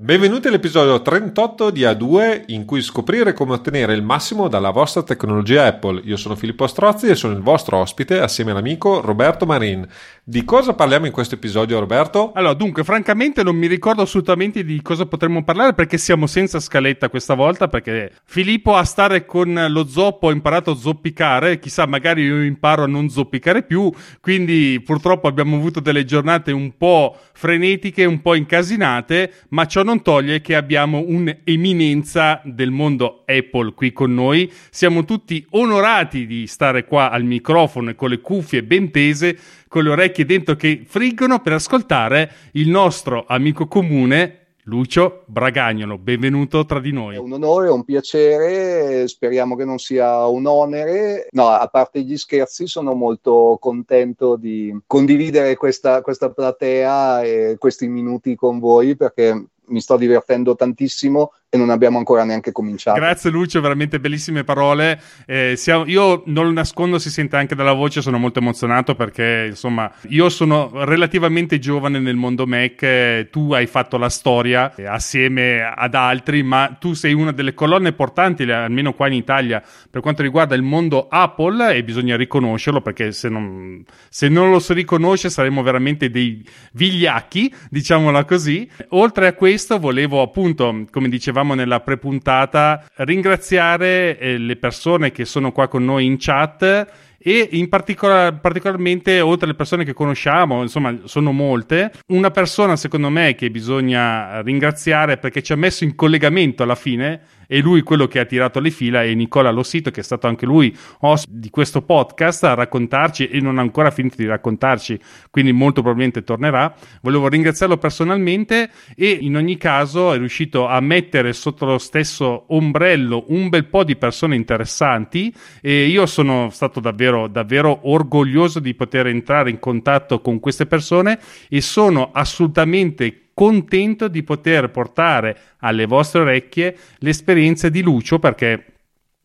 Benvenuti all'episodio 38 di A2 in cui scoprire come ottenere il massimo dalla vostra tecnologia Apple. Io sono Filippo Strozzi e sono il vostro ospite assieme all'amico Roberto Marin. Di cosa parliamo in questo episodio Roberto? Allora, dunque, francamente non mi ricordo assolutamente di cosa potremmo parlare perché siamo senza scaletta questa volta perché Filippo a stare con lo zoppo ha imparato a zoppicare, chissà magari io imparo a non zoppicare più, quindi purtroppo abbiamo avuto delle giornate un po' frenetiche, un po' incasinate, ma ciò non toglie che abbiamo un'eminenza del mondo Apple qui con noi. Siamo tutti onorati di stare qua al microfono e con le cuffie ben tese, con le orecchie dentro che friggono per ascoltare il nostro amico comune Lucio Bragagnolo, benvenuto tra di noi. È un onore, un piacere, speriamo che non sia un onere. No, a parte gli scherzi, sono molto contento di condividere questa, questa platea e questi minuti con voi perché mi sto divertendo tantissimo e non abbiamo ancora neanche cominciato. Grazie Lucio, veramente bellissime parole. Eh, siamo, io non lo nascondo, si sente anche dalla voce, sono molto emozionato perché insomma io sono relativamente giovane nel mondo Mac, eh, tu hai fatto la storia eh, assieme ad altri, ma tu sei una delle colonne portanti, almeno qua in Italia, per quanto riguarda il mondo Apple e bisogna riconoscerlo perché se non, se non lo si riconosce saremo veramente dei vigliacchi, diciamola così. Oltre a questo volevo appunto, come diceva dicevamo nella prepuntata, ringraziare eh, le persone che sono qua con noi in chat e in particolar, particolarmente oltre alle persone che conosciamo, insomma sono molte, una persona secondo me che bisogna ringraziare perché ci ha messo in collegamento alla fine e lui quello che ha tirato le fila è Nicola Lossito che è stato anche lui host di questo podcast a raccontarci e non ha ancora finito di raccontarci quindi molto probabilmente tornerà. Volevo ringraziarlo personalmente e in ogni caso è riuscito a mettere sotto lo stesso ombrello un bel po' di persone interessanti e io sono stato davvero davvero orgoglioso di poter entrare in contatto con queste persone e sono assolutamente contento di poter portare alle vostre orecchie l'esperienza di Lucio perché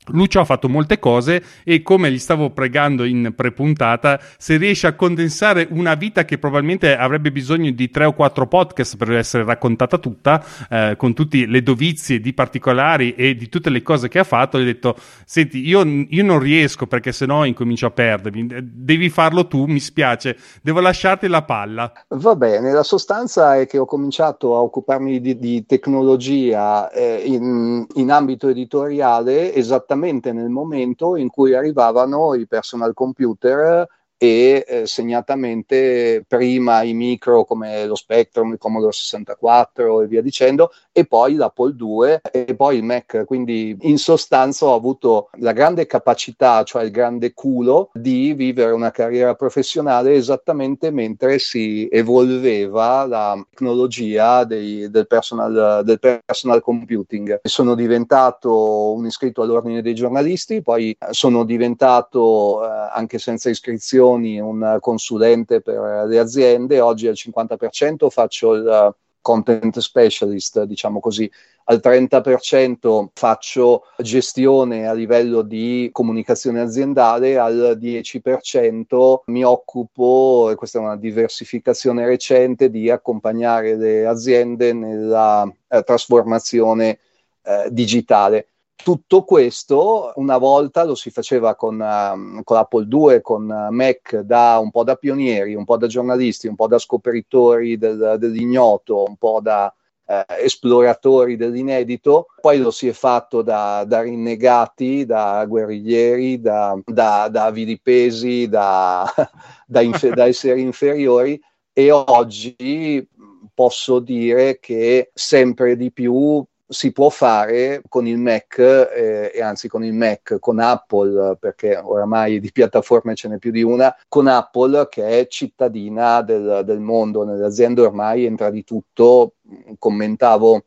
Lucio ha fatto molte cose e come gli stavo pregando in prepuntata, se riesce a condensare una vita che probabilmente avrebbe bisogno di tre o quattro podcast per essere raccontata tutta, eh, con tutte le dovizie di particolari e di tutte le cose che ha fatto, gli ho detto, senti, io, io non riesco perché sennò incomincio a perdermi, devi farlo tu, mi spiace, devo lasciarti la palla. Va bene, la sostanza è che ho cominciato a occuparmi di, di tecnologia eh, in, in ambito editoriale esattamente esattamente nel momento in cui arrivavano i personal computer e eh, segnatamente prima i micro come lo Spectrum, il Commodore 64 e via dicendo, e poi l'Apple 2 e poi il Mac. Quindi in sostanza ho avuto la grande capacità, cioè il grande culo, di vivere una carriera professionale esattamente mentre si evolveva la tecnologia dei, del, personal, del personal computing. Sono diventato un iscritto all'ordine dei giornalisti, poi sono diventato, eh, anche senza iscrizione, Leoni, un consulente per le aziende, oggi al 50% faccio il content specialist, diciamo così, al 30% faccio gestione a livello di comunicazione aziendale, al 10% mi occupo, e questa è una diversificazione recente, di accompagnare le aziende nella eh, trasformazione eh, digitale. Tutto questo una volta lo si faceva con, uh, con Apple II, con uh, Mac, da, un po' da pionieri, un po' da giornalisti, un po' da scopritori del, dell'ignoto, un po' da uh, esploratori dell'inedito, poi lo si è fatto da, da rinnegati, da guerriglieri, da, da, da vilipesi, da, da, inf- da esseri inferiori. E oggi posso dire che sempre di più si può fare con il Mac eh, e anzi con il Mac, con Apple, perché oramai di piattaforme ce n'è più di una, con Apple che è cittadina del, del mondo, nelle aziende ormai entra di tutto. Commentavo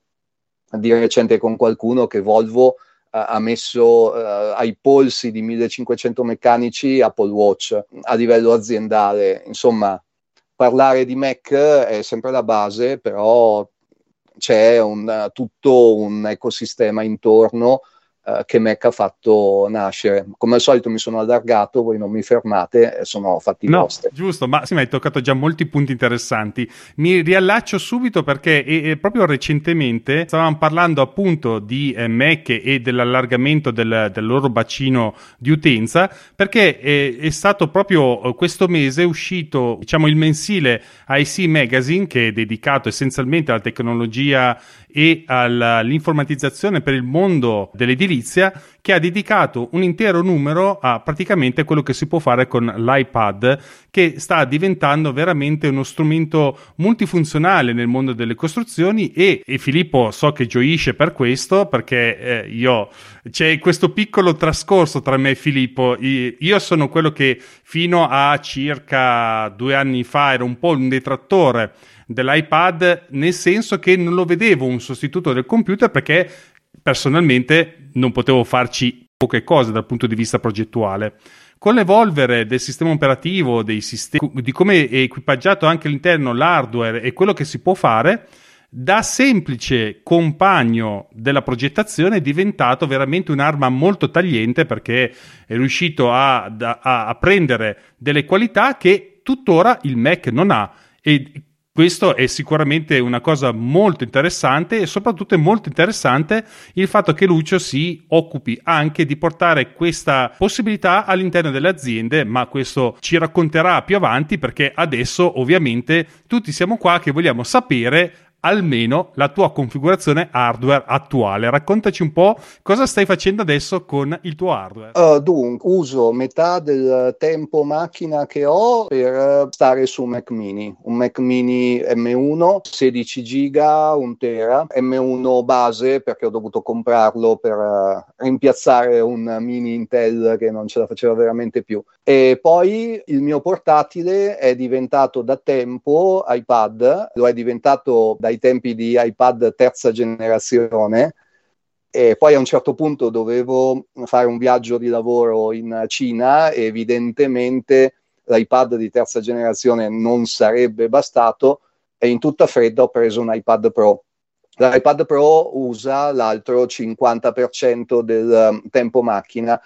di recente con qualcuno che Volvo eh, ha messo uh, ai polsi di 1500 meccanici Apple Watch a livello aziendale. Insomma, parlare di Mac è sempre la base, però c'è un, tutto un ecosistema intorno eh, che Mac ha fatto nascere. Come al solito mi sono allargato, voi non mi fermate, sono fatti no, vostri. Giusto, ma sì, mi hai toccato già molti punti interessanti. Mi riallaccio subito perché e, e proprio recentemente stavamo parlando appunto di eh, Mac e dell'allargamento del, del, loro bacino di utenza, perché è, è stato proprio eh, questo mese uscito diciamo, il mensile IC Magazine che è dedicato essenzialmente alla tecnologia e all'informatizzazione per il mondo dell'edilizia che ha dedicato un intero numero a praticamente quello che si può fare con l'iPad che sta diventando veramente uno strumento multifunzionale nel mondo delle costruzioni e, e Filippo so che gioisce per questo perché eh, io c'è questo piccolo trascorso tra me e Filippo. Io sono quello che fino a circa due anni fa era un po' un detrattore dell'iPad, nel senso che non lo vedevo un sostituto del computer perché personalmente non potevo farci poche cose dal punto di vista progettuale. Con l'evolvere del sistema operativo, sistemi, di come è equipaggiato anche all'interno l'hardware e quello che si può fare, da semplice compagno della progettazione è diventato veramente un'arma molto tagliente perché è riuscito a, a, a prendere delle qualità che tuttora il Mac non ha e questo è sicuramente una cosa molto interessante e soprattutto è molto interessante il fatto che Lucio si occupi anche di portare questa possibilità all'interno delle aziende, ma questo ci racconterà più avanti perché adesso ovviamente tutti siamo qua che vogliamo sapere almeno la tua configurazione hardware attuale. Raccontaci un po' cosa stai facendo adesso con il tuo hardware. Uh, dunque, uso metà del tempo macchina che ho per stare su Mac mini, un Mac mini M1, 16 giga, 1 tera, M1 base perché ho dovuto comprarlo per uh, rimpiazzare un mini Intel che non ce la faceva veramente più. E poi il mio portatile è diventato da tempo iPad, lo è diventato dai tempi di iPad terza generazione e poi a un certo punto dovevo fare un viaggio di lavoro in Cina e evidentemente l'iPad di terza generazione non sarebbe bastato e in tutta fredda ho preso un iPad Pro. L'iPad Pro usa l'altro 50% del um, tempo macchina.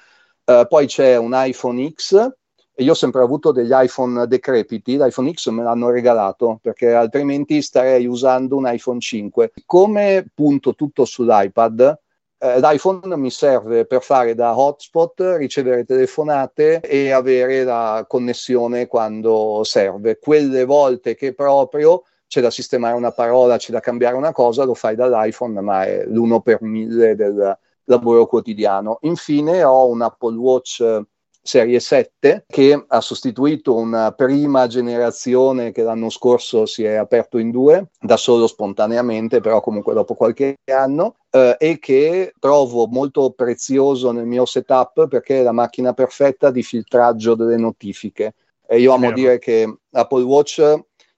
Uh, poi c'è un iPhone X e io ho sempre avuto degli iPhone decrepiti, l'iPhone X me l'hanno regalato perché altrimenti starei usando un iPhone 5. Come punto tutto sull'iPad, eh, l'iPhone mi serve per fare da hotspot, ricevere telefonate e avere la connessione quando serve. Quelle volte che proprio c'è da sistemare una parola, c'è da cambiare una cosa, lo fai dall'iPhone, ma è l'uno per mille del lavoro quotidiano. Infine ho un Apple Watch Serie 7 che ha sostituito una prima generazione che l'anno scorso si è aperto in due, da solo spontaneamente, però comunque dopo qualche anno, eh, e che trovo molto prezioso nel mio setup perché è la macchina perfetta di filtraggio delle notifiche. E io amo dire che Apple Watch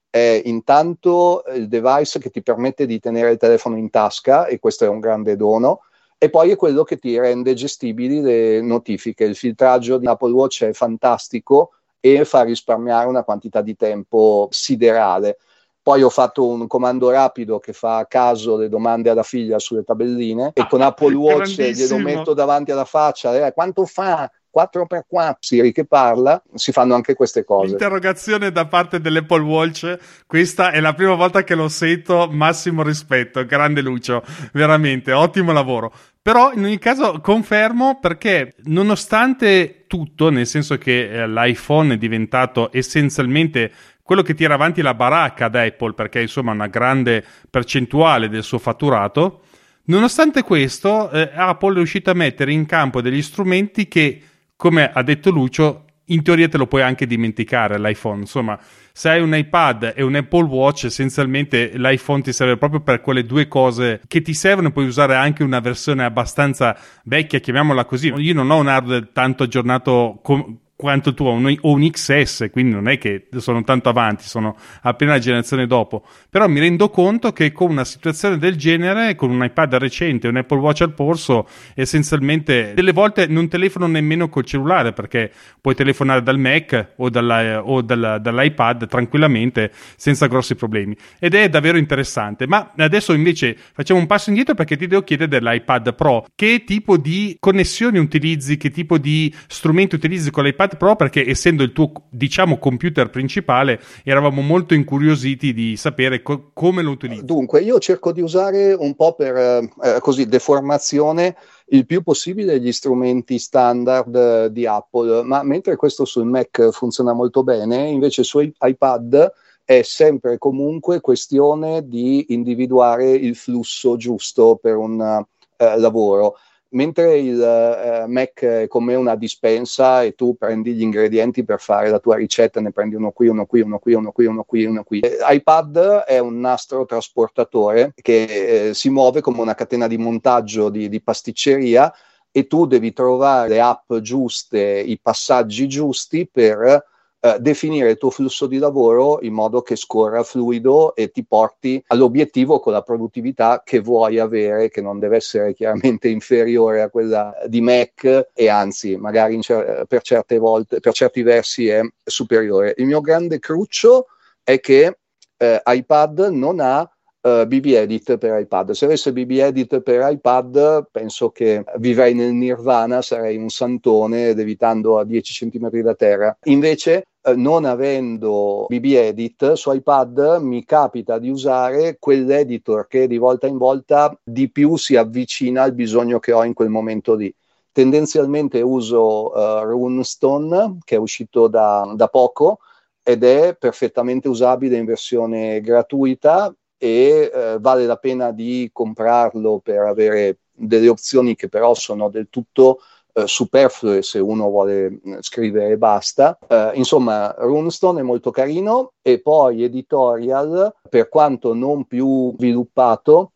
è intanto il device che ti permette di tenere il telefono in tasca e questo è un grande dono e poi è quello che ti rende gestibili le notifiche. Il filtraggio di Apple Watch è fantastico e fa risparmiare una quantità di tempo siderale. Poi ho fatto un comando rapido che fa a caso le domande alla figlia sulle tabelline e con Apple Watch glielo metto davanti alla faccia, eh, quanto fa? 4x4 Siri che parla, si fanno anche queste cose. Interrogazione da parte dell'Apple Watch, questa è la prima volta che lo sento, massimo rispetto, grande Lucio, veramente, ottimo lavoro. Però in ogni caso confermo perché nonostante tutto, nel senso che eh, l'iPhone è diventato essenzialmente quello che tira avanti la baracca ad Apple perché insomma una grande percentuale del suo fatturato, nonostante questo eh, Apple è riuscito a mettere in campo degli strumenti che, come ha detto Lucio, in teoria te lo puoi anche dimenticare l'iPhone. Insomma, se hai un iPad e un Apple Watch, essenzialmente l'iPhone ti serve proprio per quelle due cose che ti servono. Puoi usare anche una versione abbastanza vecchia, chiamiamola così. Io non ho un hardware tanto aggiornato com- quanto il tuo o un XS, quindi non è che sono tanto avanti, sono appena la generazione dopo. Però mi rendo conto che con una situazione del genere, con un iPad recente, un Apple Watch al polso, essenzialmente delle volte non telefono nemmeno col cellulare perché puoi telefonare dal Mac o, dalla, o dalla, dall'iPad tranquillamente senza grossi problemi. Ed è davvero interessante. Ma adesso invece facciamo un passo indietro perché ti devo chiedere dell'iPad Pro. Che tipo di connessioni utilizzi? Che tipo di strumenti utilizzi con l'iPad Pro? Perché essendo il tuo, diciamo, computer principale, eravamo molto incuriositi di sapere co- come lo utilizzi. Dunque, io cerco di usare un po' per eh, eh così deformazione il più possibile gli strumenti standard eh, di Apple, ma mentre questo sul Mac funziona molto bene, invece su iPad è sempre comunque questione di individuare il flusso giusto per un uh, lavoro. Mentre il uh, Mac è come una dispensa e tu prendi gli ingredienti per fare la tua ricetta, ne prendi uno qui, uno qui, uno qui, uno qui, uno qui, uno qui. iPad è un nastro trasportatore che eh, si muove come una catena di montaggio di, di pasticceria e tu devi trovare le app giuste, i passaggi giusti per eh, definire il tuo flusso di lavoro in modo che scorra fluido e ti porti all'obiettivo con la produttività che vuoi avere, che non deve essere chiaramente inferiore a quella di Mac e anzi magari cer- per certe volte, per certi versi è superiore. Il mio grande cruccio è che eh, iPad non ha uh, BB Edit per iPad. Se avesse BB Edit per iPad, penso che vivrei nel nirvana, sarei un santone ed evitando a 10 cm da terra. Invece eh, non avendo BB Edit su iPad mi capita di usare quell'editor che di volta in volta di più si avvicina al bisogno che ho in quel momento lì. Tendenzialmente uso uh, Runestone che è uscito da, da poco ed è perfettamente usabile in versione gratuita e eh, vale la pena di comprarlo per avere delle opzioni che però sono del tutto eh, superflue se uno vuole mm, scrivere e basta. Eh, insomma, Runestone è molto carino e poi Editorial, per quanto non più sviluppato,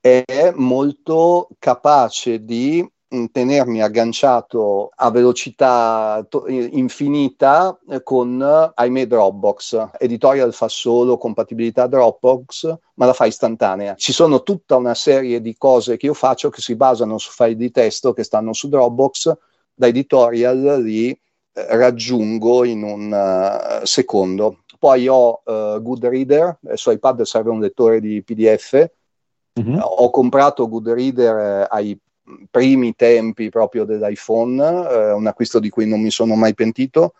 è molto capace di tenermi agganciato a velocità to- infinita eh, con, ahimè, Dropbox. Editorial fa solo compatibilità Dropbox, ma la fa istantanea. Ci sono tutta una serie di cose che io faccio che si basano su file di testo che stanno su Dropbox, da editorial li eh, raggiungo in un secondo. Poi ho uh, Goodreader, su iPad serve un lettore di PDF. Mm-hmm. Ho comprato Goodreader eh, ai primi tempi proprio dell'iPhone, eh, un acquisto di cui non mi sono mai pentito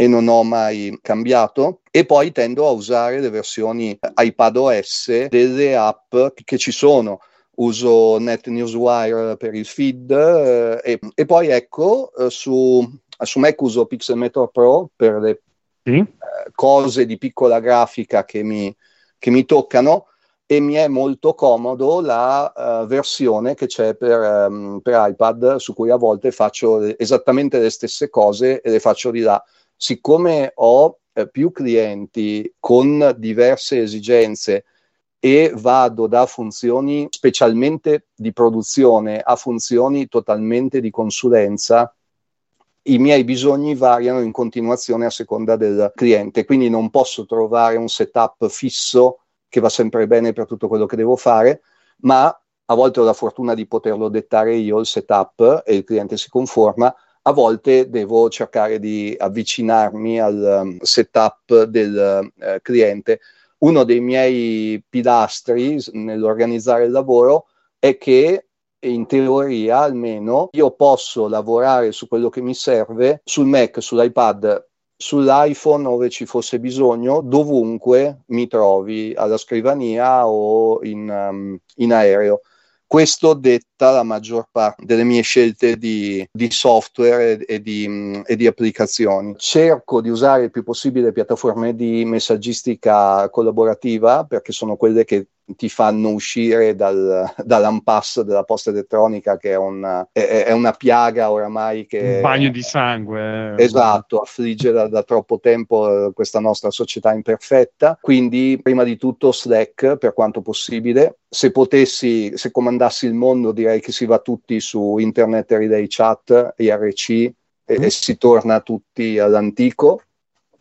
e non ho mai cambiato. E poi tendo a usare le versioni iPadOS delle app che ci sono. Uso NetNewsWire per il feed eh, e, e, poi ecco eh, su, su, Mac uso Pixelmator Pro per le sì. eh, cose di piccola grafica che mi, che mi, toccano e mi è molto comodo la uh, versione che c'è per, um, per iPad su cui a volte faccio esattamente le stesse cose e le faccio di là. Siccome ho eh, più clienti con diverse esigenze e vado da funzioni specialmente di produzione a funzioni totalmente di consulenza, i miei bisogni variano in continuazione a seconda del cliente, quindi non posso trovare un setup fisso che va sempre bene per tutto quello che devo fare, ma a volte ho la fortuna di poterlo dettare io il setup e il cliente si conforma, a volte devo cercare di avvicinarmi al um, setup del uh, cliente. Uno dei miei pilastri nell'organizzare il lavoro è che in teoria almeno io posso lavorare su quello che mi serve sul Mac, sull'iPad, sull'iPhone ove ci fosse bisogno, dovunque mi trovi alla scrivania o in, um, in aereo. Questo detta la maggior parte delle mie scelte di, di software e, e, di, e, di, applicazioni. Cerco di usare il più possibile piattaforme di messaggistica collaborativa perché sono quelle che ti fanno uscire dal, dall'impasse della posta elettronica che è una, è, è una piaga oramai che... Un bagno di sangue. Eh. Esatto, affligge da, da, troppo tempo eh, questa nostra società imperfetta. Quindi prima di tutto Slack per quanto possibile. Se potessi, se comandassi il mondo direi che si va tutti su Internet Relay Chat, IRC, e, mm. e si torna tutti all'antico.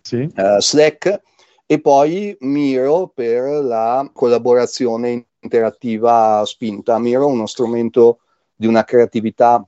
Sì. Uh, Slack e poi Miro per la collaborazione interattiva spinta. Miro è uno strumento di una creatività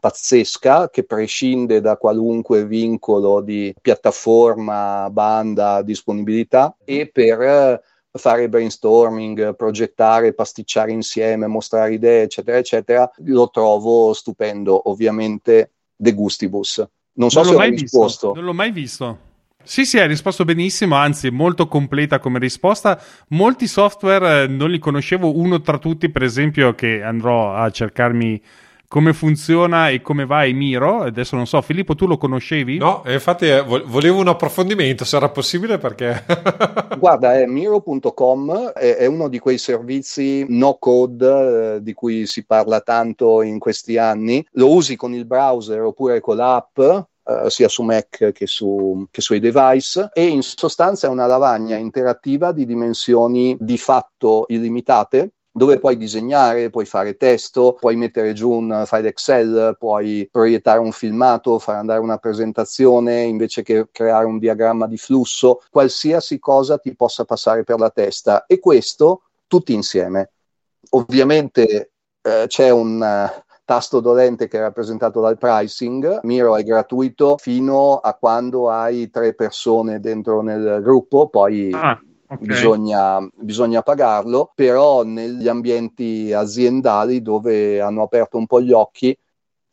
pazzesca che prescinde da qualunque vincolo di piattaforma, banda, disponibilità e per fare brainstorming, progettare, pasticciare insieme, mostrare idee, eccetera, eccetera, lo trovo stupendo. Ovviamente De Gustibus. Non so non se ho risposto. Visto. Non l'ho mai visto. Sì, sì, hai risposto benissimo, anzi molto completa come risposta. Molti software eh, non li conoscevo, uno tra tutti per esempio che andrò a cercarmi come funziona e come va Miro. Adesso non so, Filippo, tu lo conoscevi? No, infatti eh, volevo un approfondimento, se era possibile perché... Guarda, è Miro.com, è, è, uno di quei servizi no code eh, di cui si parla tanto in questi anni. Lo usi con il browser oppure con l'app Uh, sia su Mac che, su, che, sui device e in sostanza è una lavagna interattiva di dimensioni di fatto illimitate dove puoi disegnare, puoi fare testo, puoi mettere giù un file Excel, puoi proiettare un filmato, far andare una presentazione invece che creare un diagramma di flusso, qualsiasi cosa ti possa passare per la testa e questo tutti insieme. Ovviamente eh, c'è un tasto dolente che è rappresentato dal pricing. Miro è gratuito fino a quando hai tre persone dentro nel gruppo, poi ah. Okay. Bisogna, bisogna, pagarlo, però negli ambienti aziendali dove hanno aperto un po' gli occhi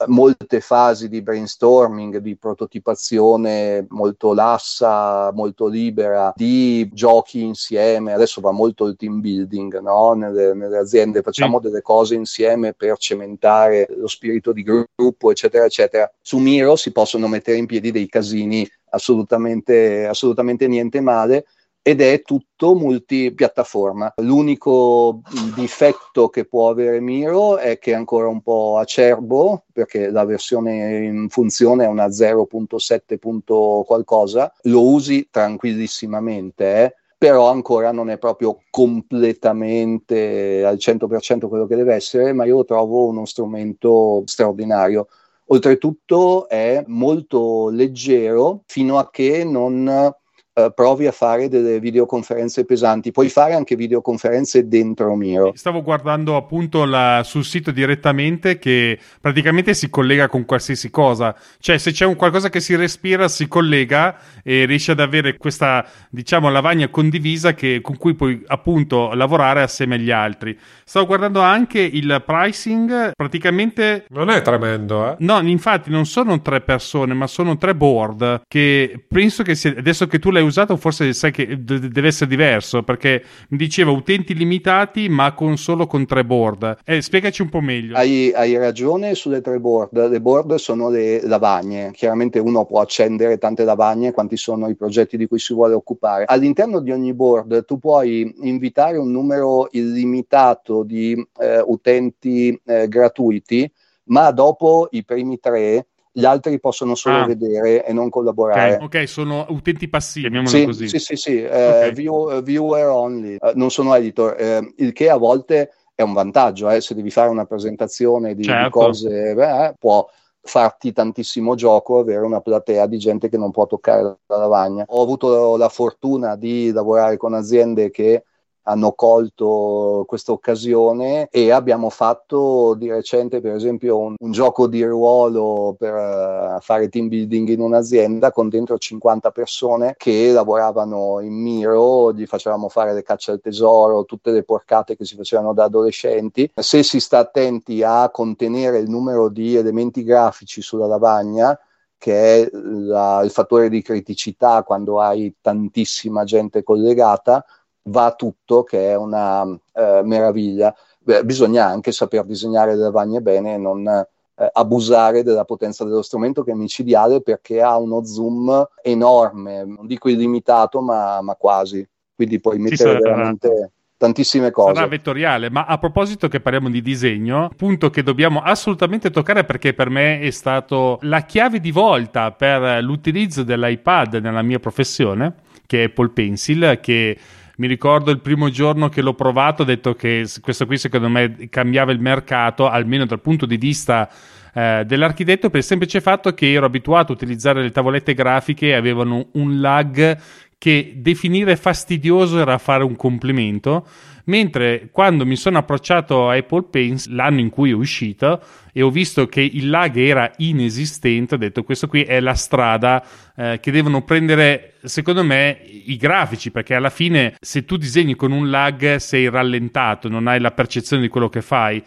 molte fasi di brainstorming, di prototipazione molto lassa, molto libera, di giochi insieme. Adesso va molto il team building no? nelle, nelle, aziende, facciamo sì. delle cose insieme per cementare lo spirito di gruppo, eccetera, eccetera. Su Miro si possono mettere in piedi dei casini assolutamente, assolutamente niente male ed è tutto multipiattaforma. L'unico difetto che può avere Miro è che è ancora un po' acerbo perché la versione in funzione è una 0.7. qualcosa, lo usi tranquillissimamente, eh? però ancora non è proprio completamente al 100% quello che deve essere, ma io lo trovo uno strumento straordinario. Oltretutto è molto leggero fino a che non Uh, provi a fare delle videoconferenze pesanti. Puoi fare anche videoconferenze dentro Miro. Stavo guardando appunto la, sul sito direttamente che praticamente si collega con qualsiasi cosa. Cioè, se c'è un qualcosa che si respira, si collega e riesci ad avere questa, diciamo, lavagna condivisa che, con cui puoi appunto lavorare assieme agli altri. Stavo guardando anche il pricing, praticamente... Non è tremendo, eh? No, infatti non sono tre persone, ma sono tre board che penso che sia... Adesso che tu l'hai l'hai usato forse sai che deve essere diverso perché mi diceva utenti limitati ma con solo con tre board. Eh, spiegaci un po' meglio. Hai, hai, ragione sulle tre board. Le board sono le lavagne. Chiaramente uno può accendere tante lavagne quanti sono i progetti di cui si vuole occupare. All'interno di ogni board tu puoi invitare un numero illimitato di eh, utenti eh, gratuiti ma dopo i primi tre gli altri possono solo ah. vedere e non collaborare. Ok, okay sono utenti passivi, sì, così. Sì, sì, sì, eh, okay. view, viewer only, uh, non sono editor, eh, il che a volte è un vantaggio, eh, se devi fare una presentazione di, certo. di cose, beh, può farti tantissimo gioco avere una platea di gente che non può toccare la lavagna. Ho avuto la fortuna di lavorare con aziende che hanno colto questa occasione e abbiamo fatto di recente per esempio un, un gioco di ruolo per uh, fare team building in un'azienda con dentro 50 persone che lavoravano in Miro, gli facevamo fare le cacce al tesoro, tutte le porcate che si facevano da adolescenti. Se si sta attenti a contenere il numero di elementi grafici sulla lavagna, che è la, il fattore di criticità quando hai tantissima gente collegata, va tutto, che è una eh, meraviglia. Beh, bisogna anche saper disegnare le lavagne bene e non eh, abusare della potenza dello strumento che è micidiale perché ha uno zoom enorme, non dico illimitato, ma, ma quasi. Quindi puoi mettere veramente tantissime cose. Sarà vettoriale, ma a proposito che parliamo di disegno, punto che dobbiamo assolutamente toccare perché per me è stato la chiave di volta per l'utilizzo dell'iPad nella mia professione, che è Apple Pencil, che mi ricordo il primo giorno che l'ho provato, ho detto che questo qui secondo me cambiava il mercato, almeno dal punto di vista eh, dell'architetto per il semplice fatto che ero abituato a utilizzare le tavolette grafiche e avevano un lag che definire fastidioso era fare un complimento, mentre quando mi sono approcciato a Apple Pencil l'anno in cui è uscito e ho visto che il lag era inesistente, ho detto questo qui è la strada eh, che devono prendere secondo me i grafici, perché alla fine se tu disegni con un lag sei rallentato, non hai la percezione di quello che fai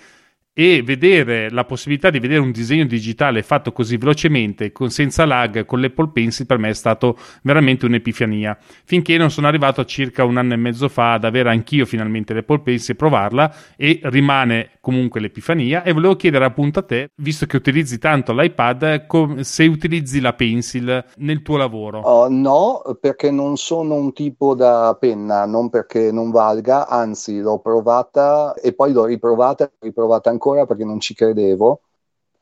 e vedere la possibilità di vedere un disegno digitale fatto così velocemente, con, senza lag, con l'Apple Pencil, per me è stato veramente un'epifania. Finché non sono arrivato circa un anno e mezzo fa ad avere anch'io finalmente l'Apple Pencil e provarla, e rimane comunque l'epifania. E volevo chiedere appunto a te, visto che utilizzi tanto l'iPad, com- se utilizzi la Pencil nel tuo lavoro. Uh, no, perché non sono un tipo da penna, non perché non valga, anzi l'ho provata e poi l'ho riprovata, riprovata ancora ancora perché non ci credevo.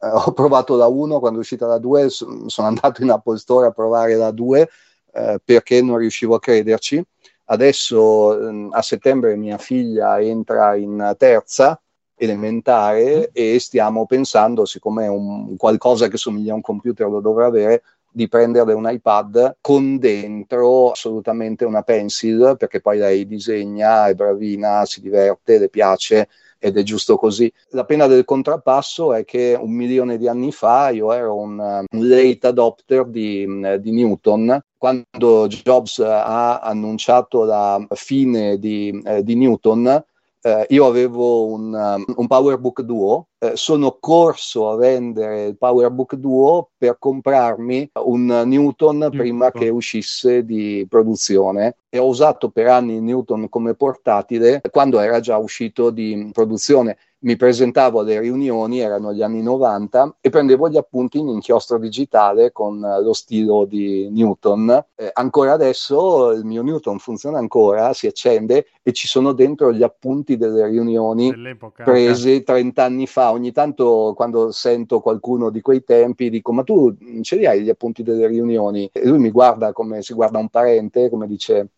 Eh, ho provato la 1, quando è uscita la 2 sono andato in Apple Store a provare la 2 eh, perché non riuscivo a crederci. Adesso eh, a settembre mia figlia entra in terza elementare e stiamo pensando, siccome è un, qualcosa che somiglia a un computer lo dovrà avere, di prendere un iPad con dentro assolutamente una pencil perché poi lei disegna, è bravina, si diverte, le piace ed è giusto così. La pena del contrappasso è che un milione di anni fa io ero un, un late adopter di, di Newton. Quando Jobs ha annunciato la fine di, eh, di Newton, eh, io avevo un, um, un PowerBook Duo, eh, sono corso a vendere il PowerBook Duo per comprarmi un Newton mm, prima che uscisse di produzione. E ho usato per anni il Newton come portatile quando era già uscito di produzione mi presentavo alle riunioni, erano gli anni 90, e prendevo gli appunti in inchiostro digitale con lo stilo di Newton. Eh, ancora adesso il mio Newton funziona ancora, si accende e ci sono dentro gli appunti delle riunioni Dell'epoca, prese okay. 30 anni fa. Ogni tanto quando sento qualcuno di quei tempi dico ma tu ce li hai gli appunti delle riunioni? E lui mi guarda come si guarda un parente, come dice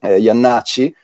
eh, Iannacci,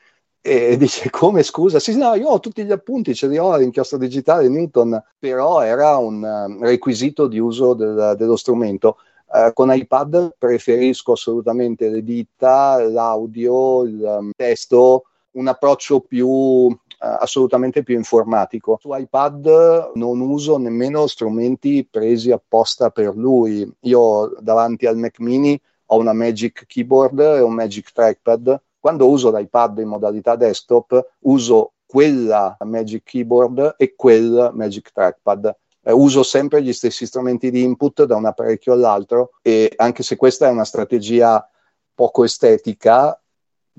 e dice come scusa? Sì, no, io ho tutti gli appunti, ce li ho all'inchiostro digitale Newton, però era un um, requisito di uso del, dello strumento. Uh, con iPad preferisco assolutamente le dita, l'audio, il um, testo, un approccio più uh, assolutamente più informatico. Su iPad non uso nemmeno strumenti presi apposta per lui. Io davanti al Mac mini ho una Magic Keyboard e un Magic Trackpad quando uso l'iPad in modalità desktop, uso quella Magic Keyboard e quel Magic Trackpad. Eh, uso sempre gli stessi strumenti di input da un apparecchio all'altro e anche se questa è una strategia poco estetica,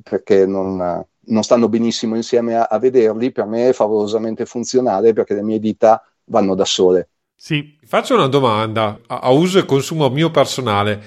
perché non, non stanno benissimo insieme a, a vederli, per me è favolosamente funzionale perché le mie dita vanno da sole. Sì, faccio una domanda a, a uso e consumo mio personale.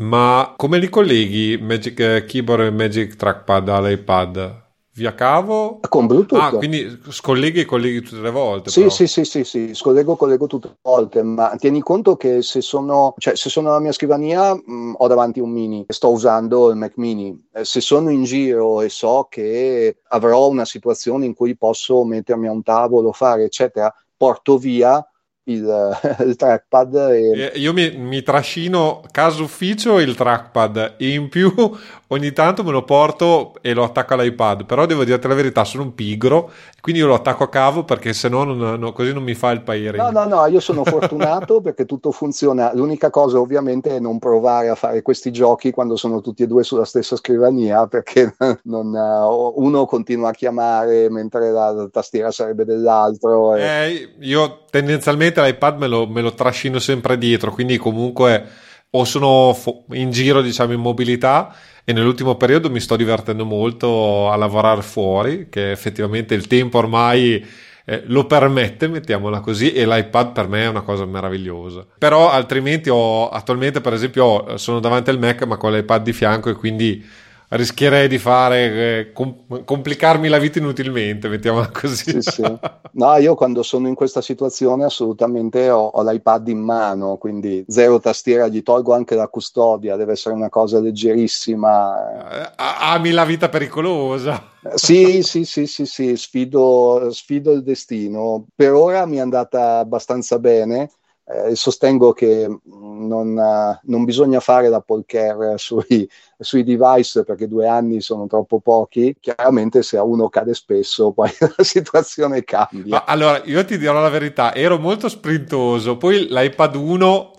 Ma come li colleghi Magic Keyboard e Magic Trackpad all'iPad? Via cavo? Con Bluetooth. Ah, quindi scolleghi e colleghi tutte le volte? Sì, sì, sì, sì, sì, scollego, collego tutte le volte, ma tieni conto che se sono, cioè, se sono alla mia scrivania mh, mm, ho davanti un mini, sto usando il Mac mini. Eh, se sono in giro e so che avrò una situazione in cui posso mettermi a un tavolo, fare, eccetera, porto via il, il trackpad. E... Io mi, mi, trascino caso ufficio il trackpad e in più ogni tanto me lo porto e lo attacco all'iPad, però devo dirti la verità, sono un pigro, quindi io lo attacco a cavo perché se no non, così non mi fa il pairing. No, no, no, io sono fortunato perché tutto funziona. L'unica cosa ovviamente è non provare a fare questi giochi quando sono tutti e due sulla stessa scrivania perché non, uno continua a chiamare mentre la tastiera sarebbe dell'altro. E... Eh, io tendenzialmente l'iPad me lo, me lo trascino sempre dietro, quindi comunque o sono in giro diciamo in mobilità e nell'ultimo periodo mi sto divertendo molto a lavorare fuori, che effettivamente il tempo ormai eh, lo permette, mettiamola così, e l'iPad per me è una cosa meravigliosa. Però altrimenti ho, attualmente per esempio sono davanti al Mac ma con l'iPad di fianco e quindi rischierei di fare eh, com- complicarmi la vita inutilmente, mettiamola così. Sì, sì. No, io quando sono in questa situazione assolutamente ho, ho, l'iPad in mano, quindi zero tastiera, gli tolgo anche la custodia, deve essere una cosa leggerissima. Eh, ami la vita pericolosa. Sì, sì, sì, sì, sì, sfido, sfido il destino. Per ora mi è andata abbastanza bene eh, sostengo che non, non, bisogna fare l'Apple Care sui, sui device perché due anni sono troppo pochi. Chiaramente se a uno cade spesso poi la situazione cambia. Ma allora, io ti dirò la verità, ero molto sprintoso, poi l'iPad 1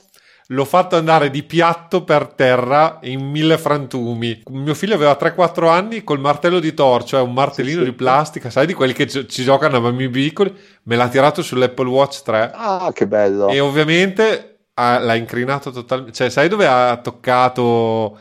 l'ho fatto andare di piatto per terra in mille frantumi. Mio figlio aveva 3-4 anni col martello di Thor, cioè un martellino sì, sì. di plastica, sai di quelli che ci, giocano a bambini piccoli, me l'ha tirato sull'Apple Watch 3. Ah, che bello. E ovviamente ha, l'ha incrinato totalmente, cioè sai dove ha toccato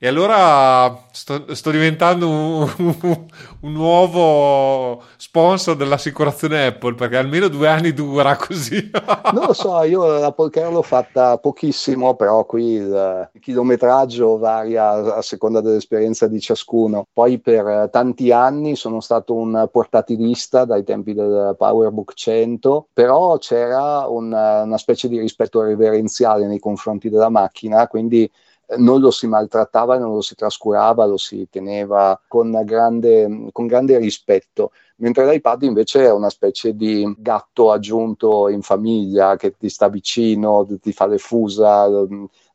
e allora sto, sto diventando un, un, un, nuovo sponsor dell'assicurazione Apple perché almeno due anni dura così. non lo so, io l'Apple Care l'ho fatta pochissimo, però qui il, il chilometraggio varia a seconda dell'esperienza di ciascuno. Poi per tanti anni sono stato un portatilista dai tempi del PowerBook 100, però c'era una, una specie di rispetto reverenziale nei confronti della macchina, quindi non lo si maltrattava, non lo si trascurava, lo si teneva con grande, con grande rispetto mentre l'iPad invece è una specie di gatto aggiunto in famiglia che ti sta vicino, ti fa le fusa,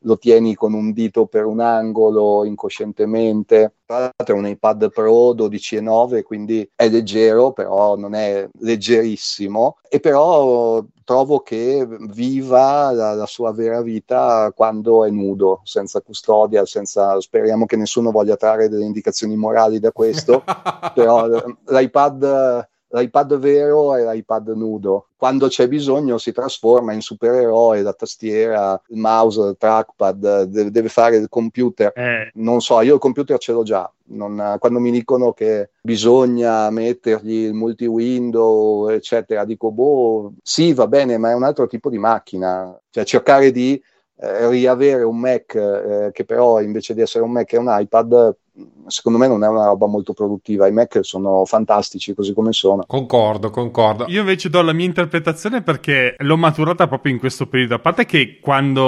lo tieni con un dito per un angolo incoscientemente. Tra l'altro è un iPad Pro 12,9, quindi è leggero, però non è leggerissimo. E però trovo che viva la, la sua vera vita quando è nudo, senza custodia, senza, speriamo che nessuno voglia trarre delle indicazioni morali da questo, però l'iPad l'iPad vero è l'iPad nudo. Quando c'è bisogno si trasforma in supereroe, la tastiera, il mouse, il trackpad, deve, deve fare il computer. Eh. Non so, io il computer ce l'ho già. Non, quando mi dicono che bisogna mettergli il multi-window, eccetera, dico, boh, sì, va bene, ma è un altro tipo di macchina. Cioè, cercare di eh, riavere un Mac eh, che però invece di essere un Mac è un iPad secondo me non è una roba molto produttiva. I Mac sono fantastici così come sono. Concordo, concordo. Io invece do la mia interpretazione perché l'ho maturata proprio in questo periodo. A parte che quando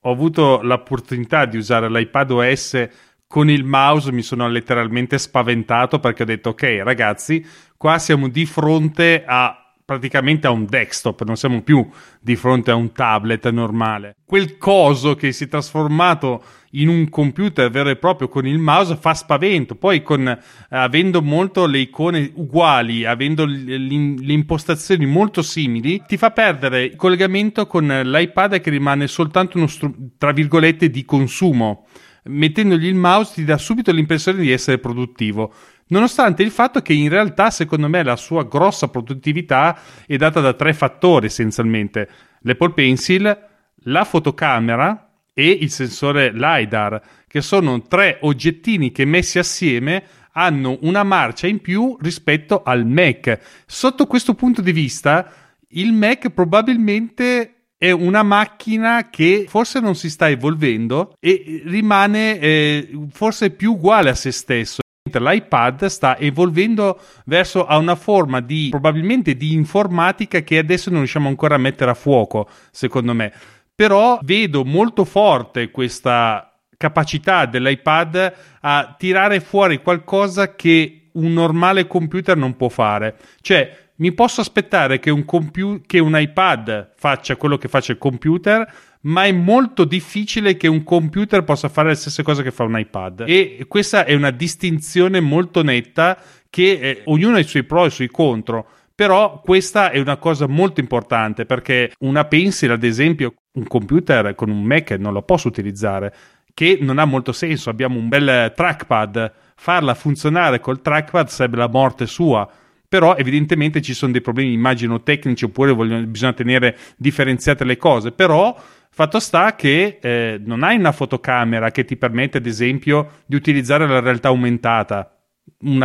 ho avuto l'opportunità di usare l'iPad OS con il mouse mi sono letteralmente spaventato perché ho detto ok ragazzi, qua siamo di fronte a praticamente a un desktop, non siamo più di fronte a un tablet normale. Quel coso che si è trasformato in un computer vero e proprio con il mouse fa spavento. Poi con, eh, avendo molto le icone uguali, avendo l- le impostazioni molto simili, ti fa perdere il collegamento con l'iPad che rimane soltanto uno str- tra virgolette di consumo. Mettendogli il mouse ti dà subito l'impressione di essere produttivo nonostante il fatto che in realtà secondo me la sua grossa produttività è data da tre fattori essenzialmente l'Apple Pencil, la fotocamera e il sensore LiDAR che sono tre oggettini che messi assieme hanno una marcia in più rispetto al Mac sotto questo punto di vista il Mac probabilmente è una macchina che forse non si sta evolvendo e rimane eh, forse più uguale a se stesso l'iPad sta evolvendo verso a una forma di probabilmente di informatica che adesso non riusciamo ancora a mettere a fuoco, secondo me. Però vedo molto forte questa capacità dell'iPad a tirare fuori qualcosa che un normale computer non può fare. Cioè, mi posso aspettare che un, compu- che un iPad faccia quello che faccia il computer, ma è molto difficile che un computer possa fare le stesse cose che fa un iPad. E questa è una distinzione molto netta che eh, ognuno ha i suoi pro e i suoi contro. Però questa è una cosa molto importante perché una pencil, ad esempio, un computer con un Mac non lo posso utilizzare, che non ha molto senso. Abbiamo un bel trackpad, farla funzionare col trackpad sarebbe la morte sua però evidentemente ci sono dei problemi, immagino, tecnici oppure vogliono, bisogna tenere differenziate le cose, però Fatto sta che eh, non hai una fotocamera che ti permette, ad esempio, di utilizzare la realtà aumentata.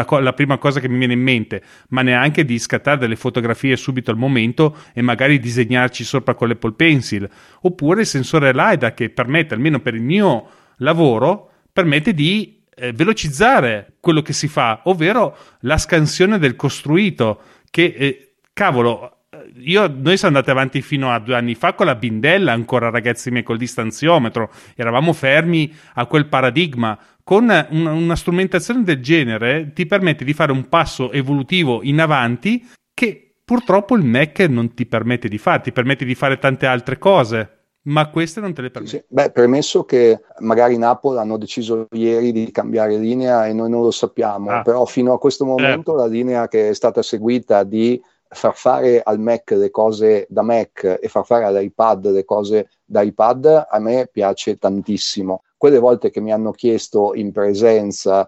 Co- la prima cosa che mi viene in mente, ma neanche di scattare delle fotografie subito al momento e magari disegnarci sopra con l'Apple Pencil. Oppure il sensore LiDAR che permette, almeno per il mio lavoro, permette di eh, velocizzare quello che si fa, ovvero la scansione del costruito. Che, eh, cavolo, io, noi siamo andati avanti fino a due anni fa con la bindella, ancora ragazzi miei, col distanziometro, eravamo fermi a quel paradigma. Con una, una strumentazione del genere ti permette di fare un passo evolutivo in avanti che purtroppo il Mac non ti permette di fare, ti permette di fare tante altre cose ma queste non te le permetto. Sì, Beh, premesso che magari in Apple hanno deciso ieri di cambiare linea e noi non lo sappiamo, ah. però fino a questo momento eh. la linea che è stata seguita di far fare al Mac le cose da Mac e far fare all'iPad le cose da iPad a me piace tantissimo. Quelle volte che mi hanno chiesto in presenza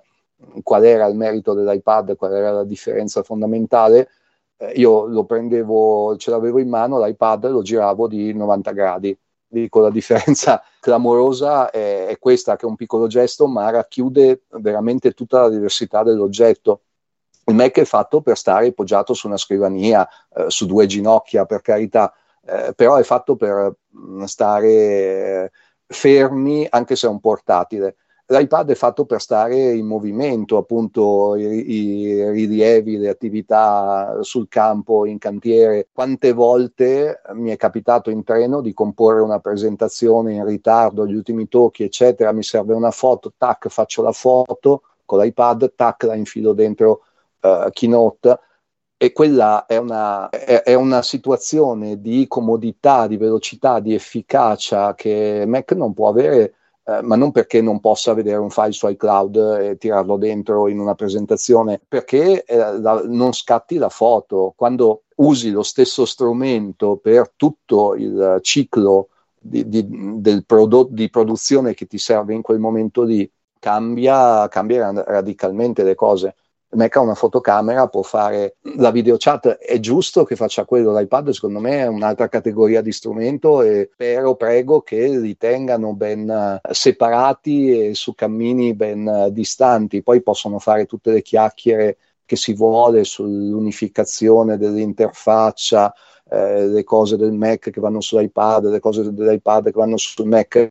qual era il merito dell'iPad, qual era la differenza fondamentale, eh, io lo prendevo, ce l'avevo in mano, l'iPad lo giravo di 90 gradi dico la differenza clamorosa è, è, questa che è un piccolo gesto ma racchiude veramente tutta la diversità dell'oggetto. Il Mac è fatto per stare poggiato su una scrivania, eh, su due ginocchia per carità, eh, però è fatto per mm, stare eh, fermi anche se è un portatile l'iPad è fatto per stare in movimento, appunto i, i, rilievi, le attività sul campo, in cantiere. Quante volte mi è capitato in treno di comporre una presentazione in ritardo, gli ultimi tocchi, eccetera, mi serve una foto, tac, faccio la foto con l'iPad, tac, la infilo dentro uh, Keynote e quella è una, è, è una, situazione di comodità, di velocità, di efficacia che Mac non può avere eh, ma non perché non possa vedere un file su iCloud e tirarlo dentro in una presentazione, perché eh, la, non scatti la foto. Quando usi lo stesso strumento per tutto il ciclo di, di, prodotto di produzione che ti serve in quel momento lì, cambia, cambia radicalmente le cose. Mac ha una fotocamera, può fare la video chat, è giusto che faccia quello, l'iPad secondo me è un'altra categoria di strumento e spero, prego che li tengano ben eh, separati e su cammini ben eh, distanti, poi possono fare tutte le chiacchiere che si vuole sull'unificazione dell'interfaccia, eh, le cose del Mac che vanno sull'iPad, le cose dell'iPad che vanno sul Mac,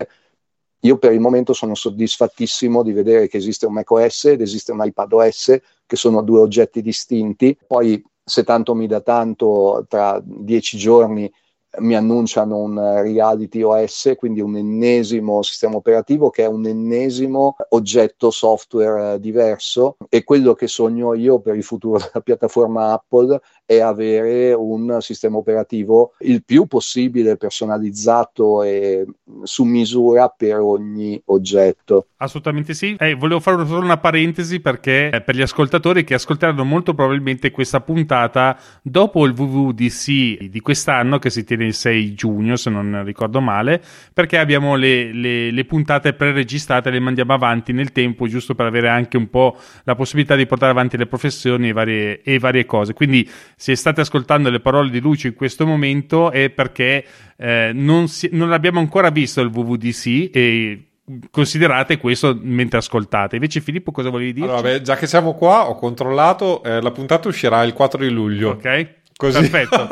io per il momento sono soddisfattissimo di vedere che esiste un macOS ed esiste un iPadOS, che sono due oggetti distinti. Poi, se tanto mi dà tanto, tra dieci giorni mi annunciano un Reality OS, quindi un ennesimo sistema operativo che è un ennesimo oggetto software diverso e quello che sogno io per il futuro della piattaforma Apple è avere un sistema operativo il più possibile personalizzato e su misura per ogni oggetto. Assolutamente sì. Eh, volevo fare solo una parentesi perché eh, per gli ascoltatori che ascolteranno molto probabilmente questa puntata dopo il WWDC di quest'anno che si tiene il 6 giugno se non ricordo male perché abbiamo le, le, le puntate pre-registrate le mandiamo avanti nel tempo giusto per avere anche un po' la possibilità di portare avanti le professioni e varie, e varie cose. Quindi se state ascoltando le parole di Lucio in questo momento è perché eh, non, si, non abbiamo ancora visto il WWDC e considerate questo mentre ascoltate. Invece, Filippo, cosa volevi dire? Allora, già che siamo qua, ho controllato, eh, la puntata uscirà il 4 di luglio. Ok. Così. Perfetto.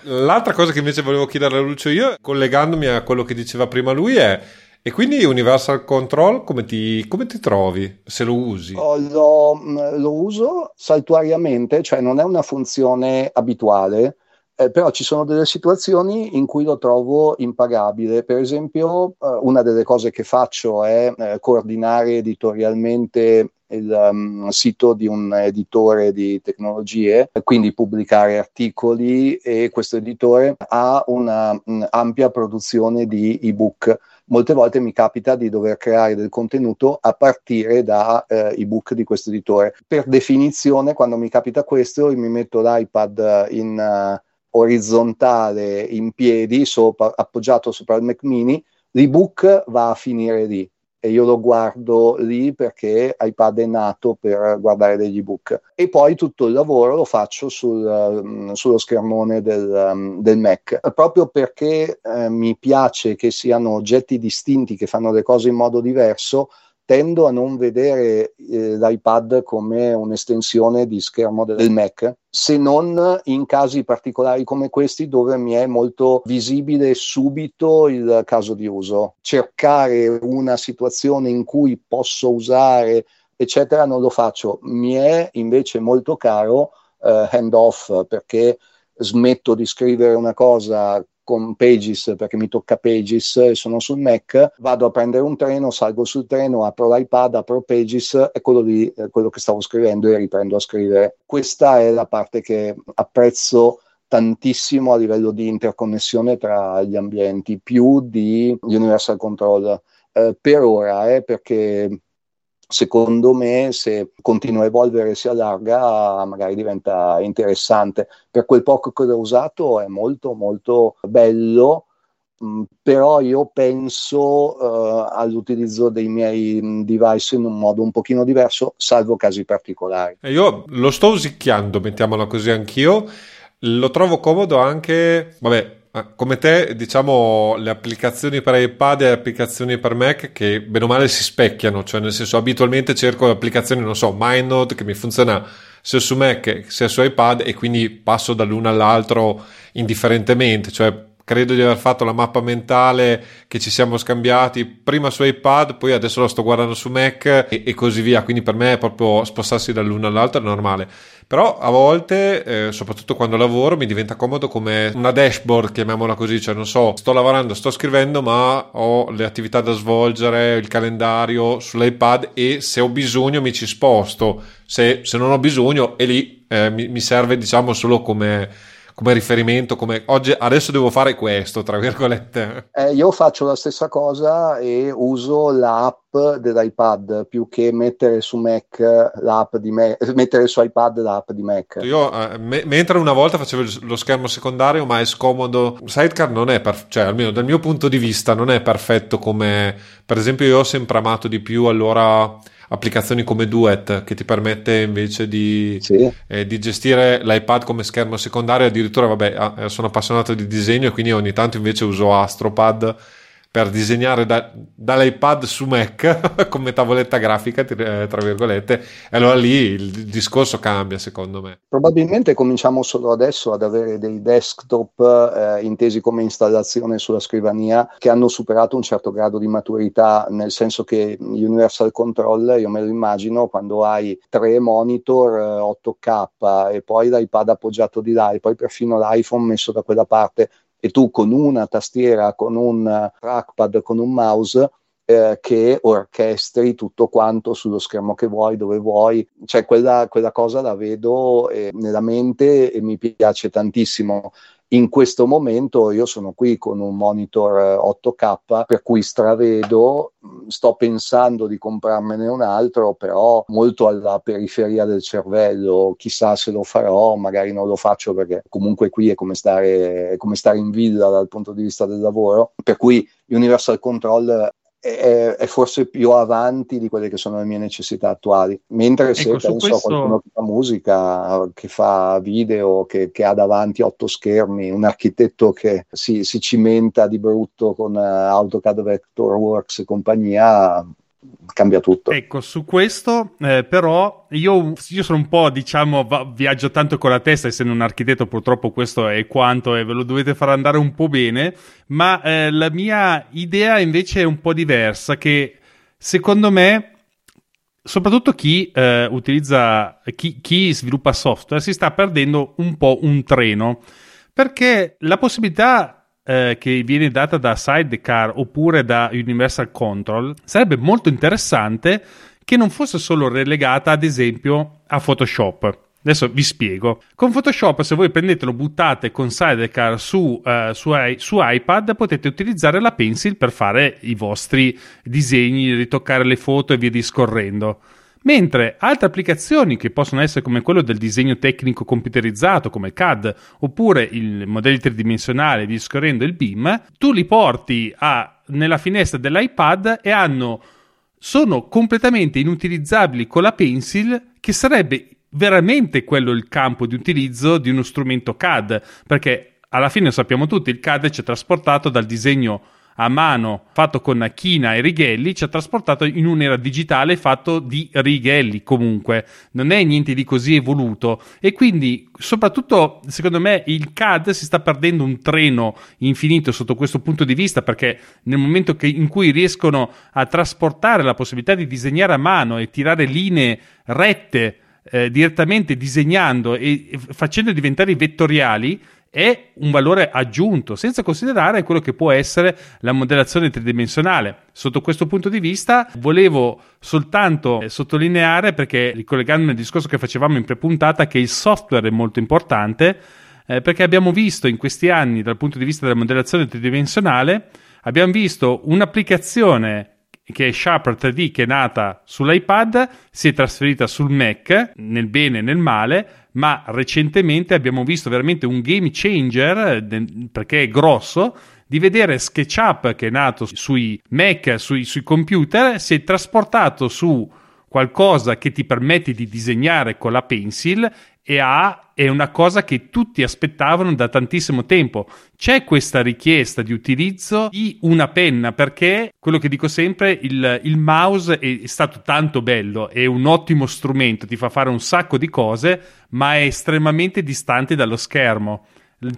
L'altra cosa che invece volevo chiedere a Lucio io, collegandomi a quello che diceva prima lui, è e quindi Universal Control come ti, come ti trovi se lo usi? Oh, lo, lo, uso saltuariamente, cioè non è una funzione abituale, eh, però ci sono delle situazioni in cui lo trovo impagabile. Per esempio, eh, una delle cose che faccio è eh, coordinare editorialmente il um, sito di un editore di tecnologie, quindi pubblicare articoli e questo editore ha un'ampia produzione di ebook. Molte volte mi capita di dover creare del contenuto a partire da eh, ebook di questo editore. Per definizione, quando mi capita questo, mi metto l'iPad in uh, orizzontale in piedi, sopra, appoggiato sopra il Mac mini, l'ebook va a finire lì e io lo guardo lì perché iPad è nato per guardare degli ebook. E poi tutto il lavoro lo faccio sul, um, sullo schermone del, um, del, Mac. Proprio perché uh, mi piace che siano oggetti distinti che fanno le cose in modo diverso tendo a non vedere eh, l'iPad come un'estensione di schermo del Mac, se non in casi particolari come questi dove mi è molto visibile subito il caso di uso. Cercare una situazione in cui posso usare, eccetera, non lo faccio. Mi è invece molto caro eh, hand off perché smetto di scrivere una cosa con Pages perché mi tocca Pages e sono sul Mac, vado a prendere un treno, salgo sul treno, apro l'iPad, apro Pages e quello lì è quello che stavo scrivendo e riprendo a scrivere. Questa è la parte che apprezzo tantissimo a livello di interconnessione tra gli ambienti, più di Universal Control eh, per ora, eh, perché secondo me se continua a evolvere e si allarga magari diventa interessante. Per quel poco che l'ho usato è molto molto bello Mm, però io penso uh, all'utilizzo dei miei mm, device in un modo un pochino diverso, salvo casi particolari. Io lo sto usicchiando, mettiamola così anch'io, lo trovo comodo anche, vabbè, come te, diciamo, le applicazioni per iPad e le applicazioni per Mac che bene o male si specchiano, cioè nel senso abitualmente cerco applicazioni, non so, MindNote che mi funziona sia su Mac sia su iPad e quindi passo dall'uno all'altro indifferentemente, cioè credo di aver fatto la mappa mentale che ci siamo scambiati prima su iPad, poi adesso lo sto guardando su Mac e, e così via. Quindi per me è proprio spostarsi dall'uno all'altro è normale. Però a volte, eh, soprattutto quando lavoro, mi diventa comodo come una dashboard, chiamiamola così, cioè non so, sto lavorando, sto scrivendo, ma ho le attività da svolgere, il calendario sull'iPad e se ho bisogno mi ci sposto. Se, se non ho bisogno, è lì eh, mi, mi serve, diciamo, solo come come riferimento, come oggi adesso devo fare questo, tra virgolette. Eh, io faccio la stessa cosa e uso l'app dell'iPad più che mettere su Mac l'app di Mac, mettere su iPad l'app di Mac. Io eh, me- mentre una volta facevo lo schermo secondario, ma è scomodo. Sidecar non è perfetto, cioè almeno dal mio punto di vista non è perfetto come per esempio io ho sempre amato di più allora applicazioni come Duet che ti permette invece di, sì. eh, di, gestire l'iPad come schermo secondario addirittura vabbè ah, eh, sono appassionato di disegno e quindi ogni tanto invece uso Astropad per disegnare da, dall'iPad su Mac come tavoletta grafica, eh, tra virgolette, e allora lì il discorso cambia secondo me. Probabilmente cominciamo solo adesso ad avere dei desktop eh, intesi come installazione sulla scrivania che hanno superato un certo grado di maturità, nel senso che Universal Control, io me lo immagino, quando hai tre monitor 8K eh, e poi l'iPad appoggiato di là e poi perfino l'iPhone messo da quella parte e tu con una tastiera, con un trackpad, con un mouse eh, che orchestri tutto quanto sullo schermo che vuoi, dove vuoi, cioè quella, quella cosa la vedo eh, nella mente e mi piace tantissimo in questo momento io sono qui con un monitor 8K eh, per cui stravedo, mm, sto pensando di comprarmene un altro, però molto alla periferia del cervello, chissà se lo farò, magari non lo faccio perché comunque qui è come stare, è come stare in villa dal punto di vista del lavoro, per cui Universal Control è, è, forse più avanti di quelle che sono le mie necessità attuali. Mentre se ecco, penso questo... a qualcuno che fa musica, che fa video, che, che, ha davanti otto schermi, un architetto che si, si cimenta di brutto con uh, AutoCAD Vectorworks e compagnia, cambia tutto. Ecco, su questo eh, però io, io, sono un po', diciamo, va, viaggio tanto con la testa, essendo un architetto purtroppo questo è quanto e ve lo dovete far andare un po' bene, ma eh, la mia idea invece è un po' diversa, che secondo me soprattutto chi eh, utilizza, chi, chi sviluppa software si sta perdendo un po' un treno, perché la possibilità eh, che viene data da Sidecar oppure da Universal Control sarebbe molto interessante che non fosse solo relegata ad esempio a Photoshop. Adesso vi spiego. Con Photoshop, se voi prendete lo buttate con Sidecar su, uh, su, su, iPad, potete utilizzare la pencil per fare i vostri disegni, ritoccare le foto e via discorrendo. Mentre altre applicazioni che possono essere come quello del disegno tecnico computerizzato come CAD oppure il modello tridimensionale discorrendo il BIM, tu li porti a, nella finestra dell'iPad e hanno, sono completamente inutilizzabili con la pencil che sarebbe veramente quello il campo di utilizzo di uno strumento CAD perché alla fine sappiamo tutti il CAD ci è trasportato dal disegno a mano fatto con china e righelli ci ha trasportato in un'era digitale fatto di righelli comunque. Non è niente di così evoluto. E quindi soprattutto secondo me il CAD si sta perdendo un treno infinito sotto questo punto di vista perché nel momento che, in cui riescono a trasportare la possibilità di disegnare a mano e tirare linee rette eh, direttamente disegnando e, facendo diventare vettoriali è un valore aggiunto, senza considerare quello che può essere la modellazione tridimensionale. Sotto questo punto di vista, volevo soltanto eh, sottolineare, perché ricollegandomi al discorso che facevamo in prepuntata, che il software è molto importante. eh, perché abbiamo visto in questi anni, dal punto di vista della modellazione tridimensionale, abbiamo visto un'applicazione che è Sharper 3D che è nata sull'iPad, si è trasferita sul Mac, nel bene e nel male, ma recentemente abbiamo visto veramente un game changer, perché è grosso, di vedere SketchUp che è nato sui Mac, sui, sui computer, si è trasportato su qualcosa che ti permette di disegnare con la pencil e ha, è una cosa che tutti aspettavano da tantissimo tempo. C'è questa richiesta di utilizzo di una penna perché quello che dico sempre, il, il mouse è, è stato tanto bello, è un ottimo strumento, ti fa fare un sacco di cose, ma è estremamente distante dallo schermo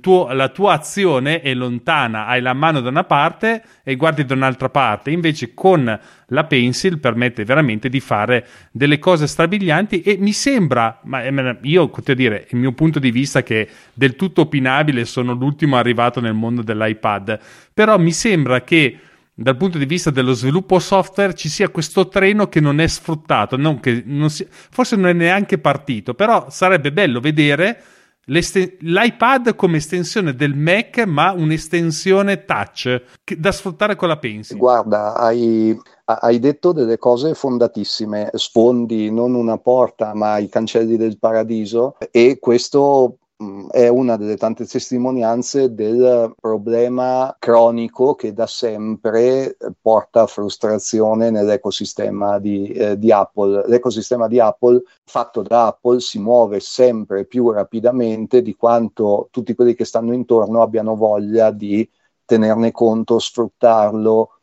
tuo, la tua azione è lontana, hai la mano da una parte e guardi da un'altra parte, invece con la pencil permette veramente di fare delle cose strabilianti e mi sembra, ma eh, io dire, il mio punto di vista che del tutto opinabile, sono l'ultimo arrivato nel mondo dell'iPad, però mi sembra che dal punto di vista dello sviluppo software ci sia questo treno che non è sfruttato, non non si, forse non è neanche partito, però sarebbe bello vedere l'iPad come estensione del Mac, ma un'estensione touch da sfruttare con la Pencil. Guarda, hai, hai detto delle cose fondatissime, sfondi non una porta, ma i cancelli del paradiso e questo è una delle tante testimonianze del problema cronico che da sempre porta frustrazione nell'ecosistema di, eh, di, Apple. L'ecosistema di Apple, fatto da Apple, si muove sempre più rapidamente di quanto tutti quelli che stanno intorno abbiano voglia di tenerne conto, sfruttarlo,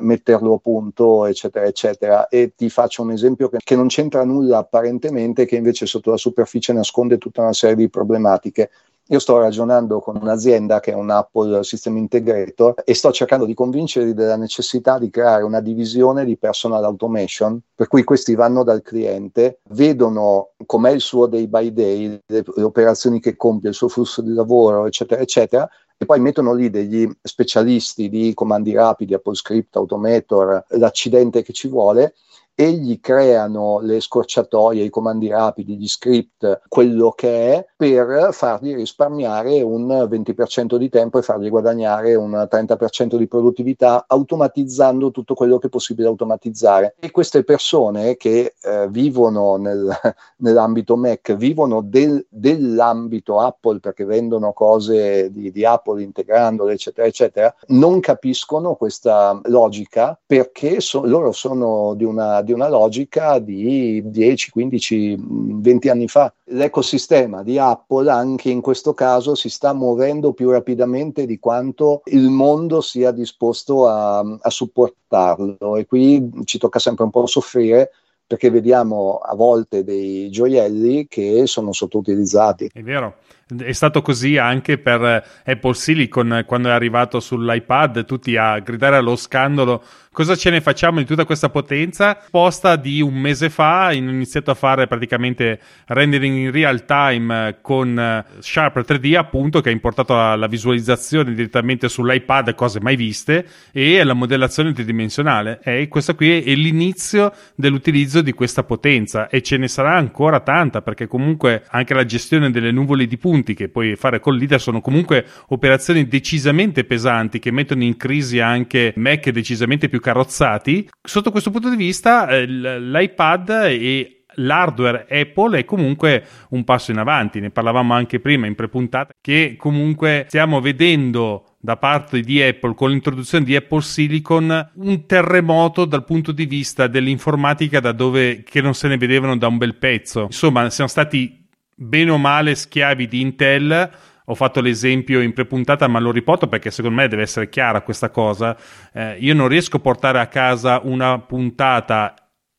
metterlo a punto, eccetera, eccetera. E ti faccio un esempio che, che non c'entra nulla apparentemente, che invece sotto la superficie nasconde tutta una serie di problematiche. Io sto ragionando con un'azienda che è un Apple System Integrator e sto cercando di convincerli della necessità di creare una divisione di personal automation, per cui questi vanno dal cliente, vedono com'è il suo day by day, le, le operazioni che compie, il suo flusso di lavoro, eccetera, eccetera, e poi mettono lì degli specialisti di comandi rapidi, AppleScript, Automator, l'accidente che ci vuole e gli creano le scorciatoie, i comandi rapidi, gli script, quello che è, per fargli risparmiare un 20% di tempo e fargli guadagnare un 30% di produttività automatizzando tutto quello che è possibile automatizzare. E queste persone che eh, vivono nel, nell'ambito Mac, vivono del, dell'ambito Apple perché vendono cose di, di Apple integrandole, eccetera, eccetera, non capiscono questa logica perché so, loro sono di una di una logica di 10, 15, 20 anni fa. L'ecosistema di Apple anche in questo caso si sta muovendo più rapidamente di quanto il mondo sia disposto a, a supportarlo e qui ci tocca sempre un po' soffrire perché vediamo a volte dei gioielli che sono sottoutilizzati. È vero. È stato così anche per Apple Silicon quando è arrivato sull'iPad, tutti a gridare allo scandalo Cosa ce ne facciamo di tutta questa potenza? Posta di un mese fa, ho iniziato a fare praticamente rendering in real time con eh, Sharp 3D, appunto, che ha importato la, la visualizzazione direttamente sull'iPad, cose mai viste, e la modellazione tridimensionale. E questo qui è l'inizio dell'utilizzo di questa potenza e ce ne sarà ancora tanta, perché comunque anche la gestione delle nuvole di punti che puoi fare con l'IDER sono comunque operazioni decisamente pesanti che mettono in crisi anche Mac decisamente più carrozzati. Sotto questo punto di vista, eh, l'iPad e l'hardware Apple è comunque un passo in avanti. Ne parlavamo anche prima in prepuntata, che comunque stiamo vedendo da parte di Apple con l'introduzione di Apple Silicon un terremoto dal punto di vista dell'informatica da dove che non se ne vedevano da un bel pezzo. Insomma, siamo stati bene o male schiavi di Intel ho fatto l'esempio in prepuntata, ma lo riporto perché secondo me deve essere chiara questa cosa. Eh, io non riesco a portare a casa una puntata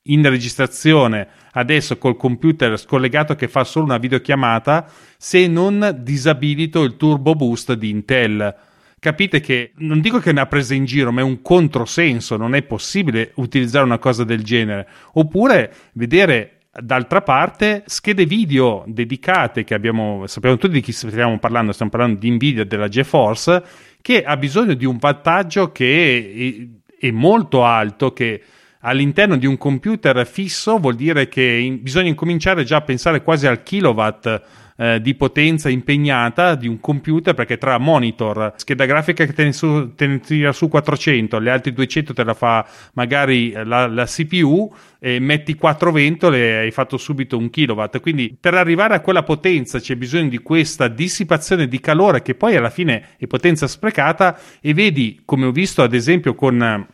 in registrazione adesso col computer scollegato che fa solo una videochiamata se non disabilito il turbo boost di Intel. Capite che non dico che è una presa in giro, ma è un controsenso, non è possibile utilizzare una cosa del genere. Oppure vedere D'altra parte, schede video dedicate che abbiamo, sappiamo tutti di chi stiamo parlando, stiamo parlando di Nvidia della GeForce, che ha bisogno di un wattaggio che è, è molto alto, che all'interno di un computer fisso vuol dire che in, bisogna incominciare già a pensare quasi al kilowatt eh, di potenza impegnata di un computer perché tra monitor, scheda grafica che te ne, su, te ne tira su 400, le altre 200 te la fa magari la, la CPU e metti 4 ventole e hai fatto subito un kilowatt. Quindi per arrivare a quella potenza c'è bisogno di questa dissipazione di calore che poi alla fine è potenza sprecata e vedi come ho visto ad esempio con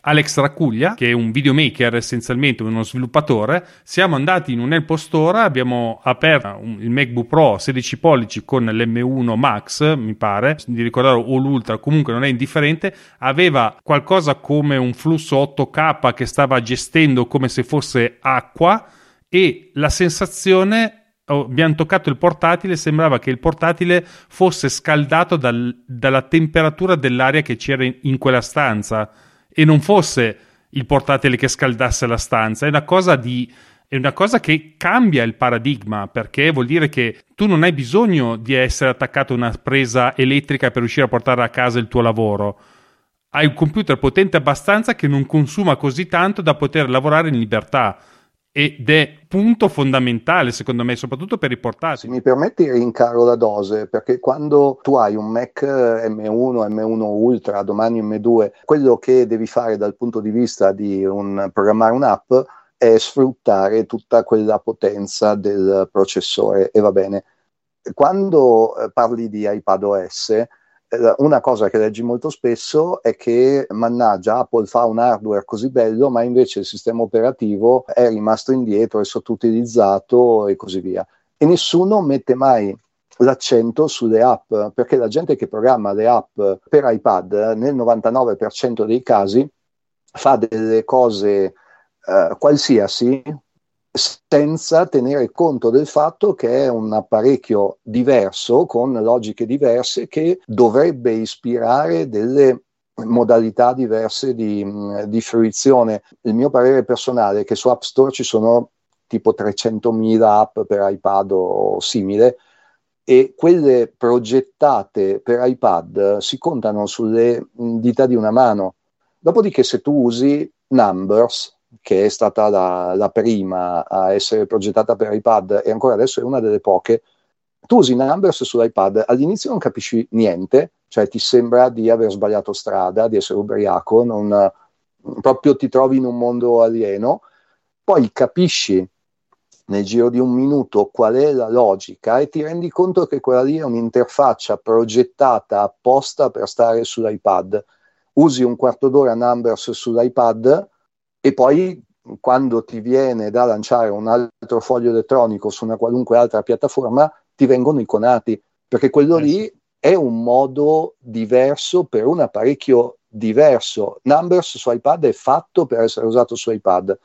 Alex Racuglia, che è un videomaker essenzialmente, uno sviluppatore, siamo andati in un Apple Store, abbiamo aperto un, il MacBook Pro 16 pollici con l'M1 Max, mi pare, di ricordare, o l'Ultra, comunque non è indifferente, aveva qualcosa come un flusso 8K che stava gestendo come se fosse acqua e la sensazione abbiamo toccato il portatile, sembrava che il portatile fosse scaldato dal, dalla temperatura dell'aria che c'era in, in quella stanza e non fosse il portatile che scaldasse la stanza, è una cosa di è una cosa che cambia il paradigma perché vuol dire che tu non hai bisogno di essere attaccato a una presa elettrica per riuscire a portare a casa il tuo lavoro. Hai un computer potente abbastanza che non consuma così tanto da poter lavorare in libertà ed è punto fondamentale secondo me, soprattutto per i portatili. Mi permetti rincaro la dose, perché quando tu hai un Mac M1, M1 Ultra, domani M2, quello che devi fare dal punto di vista di un, programmare un'app è sfruttare tutta quella potenza del processore e va bene. Quando eh, parli di iPadOS, eh, una cosa che leggi molto spesso è che, mannaggia, Apple fa un hardware così bello, ma invece il sistema operativo è rimasto indietro, è sottoutilizzato e così via. E nessuno mette mai l'accento sulle app, perché la gente che programma le app per iPad nel 99% dei casi fa delle cose eh, qualsiasi senza tenere conto del fatto che è un apparecchio diverso, con logiche diverse, che dovrebbe ispirare delle modalità diverse di, di fruizione. Il mio parere personale è che su App Store ci sono tipo 300.000 app per iPad o simile e quelle progettate per iPad si contano sulle dita di una mano. Dopodiché se tu usi Numbers, che è stata la, la, prima a essere progettata per iPad e ancora adesso è una delle poche, tu usi Numbers sull'iPad, all'inizio non capisci niente, cioè ti sembra di aver sbagliato strada, di essere ubriaco, non, proprio ti trovi in un mondo alieno, poi capisci nel giro di un minuto qual è la logica e ti rendi conto che quella lì è un'interfaccia progettata apposta per stare sull'iPad. Usi un quarto d'ora Numbers sull'iPad, e poi quando ti viene da lanciare un altro foglio elettronico su una qualunque altra piattaforma, ti vengono iconati, perché quello eh lì è un modo diverso per un apparecchio diverso. Numbers su iPad è fatto per essere usato su iPad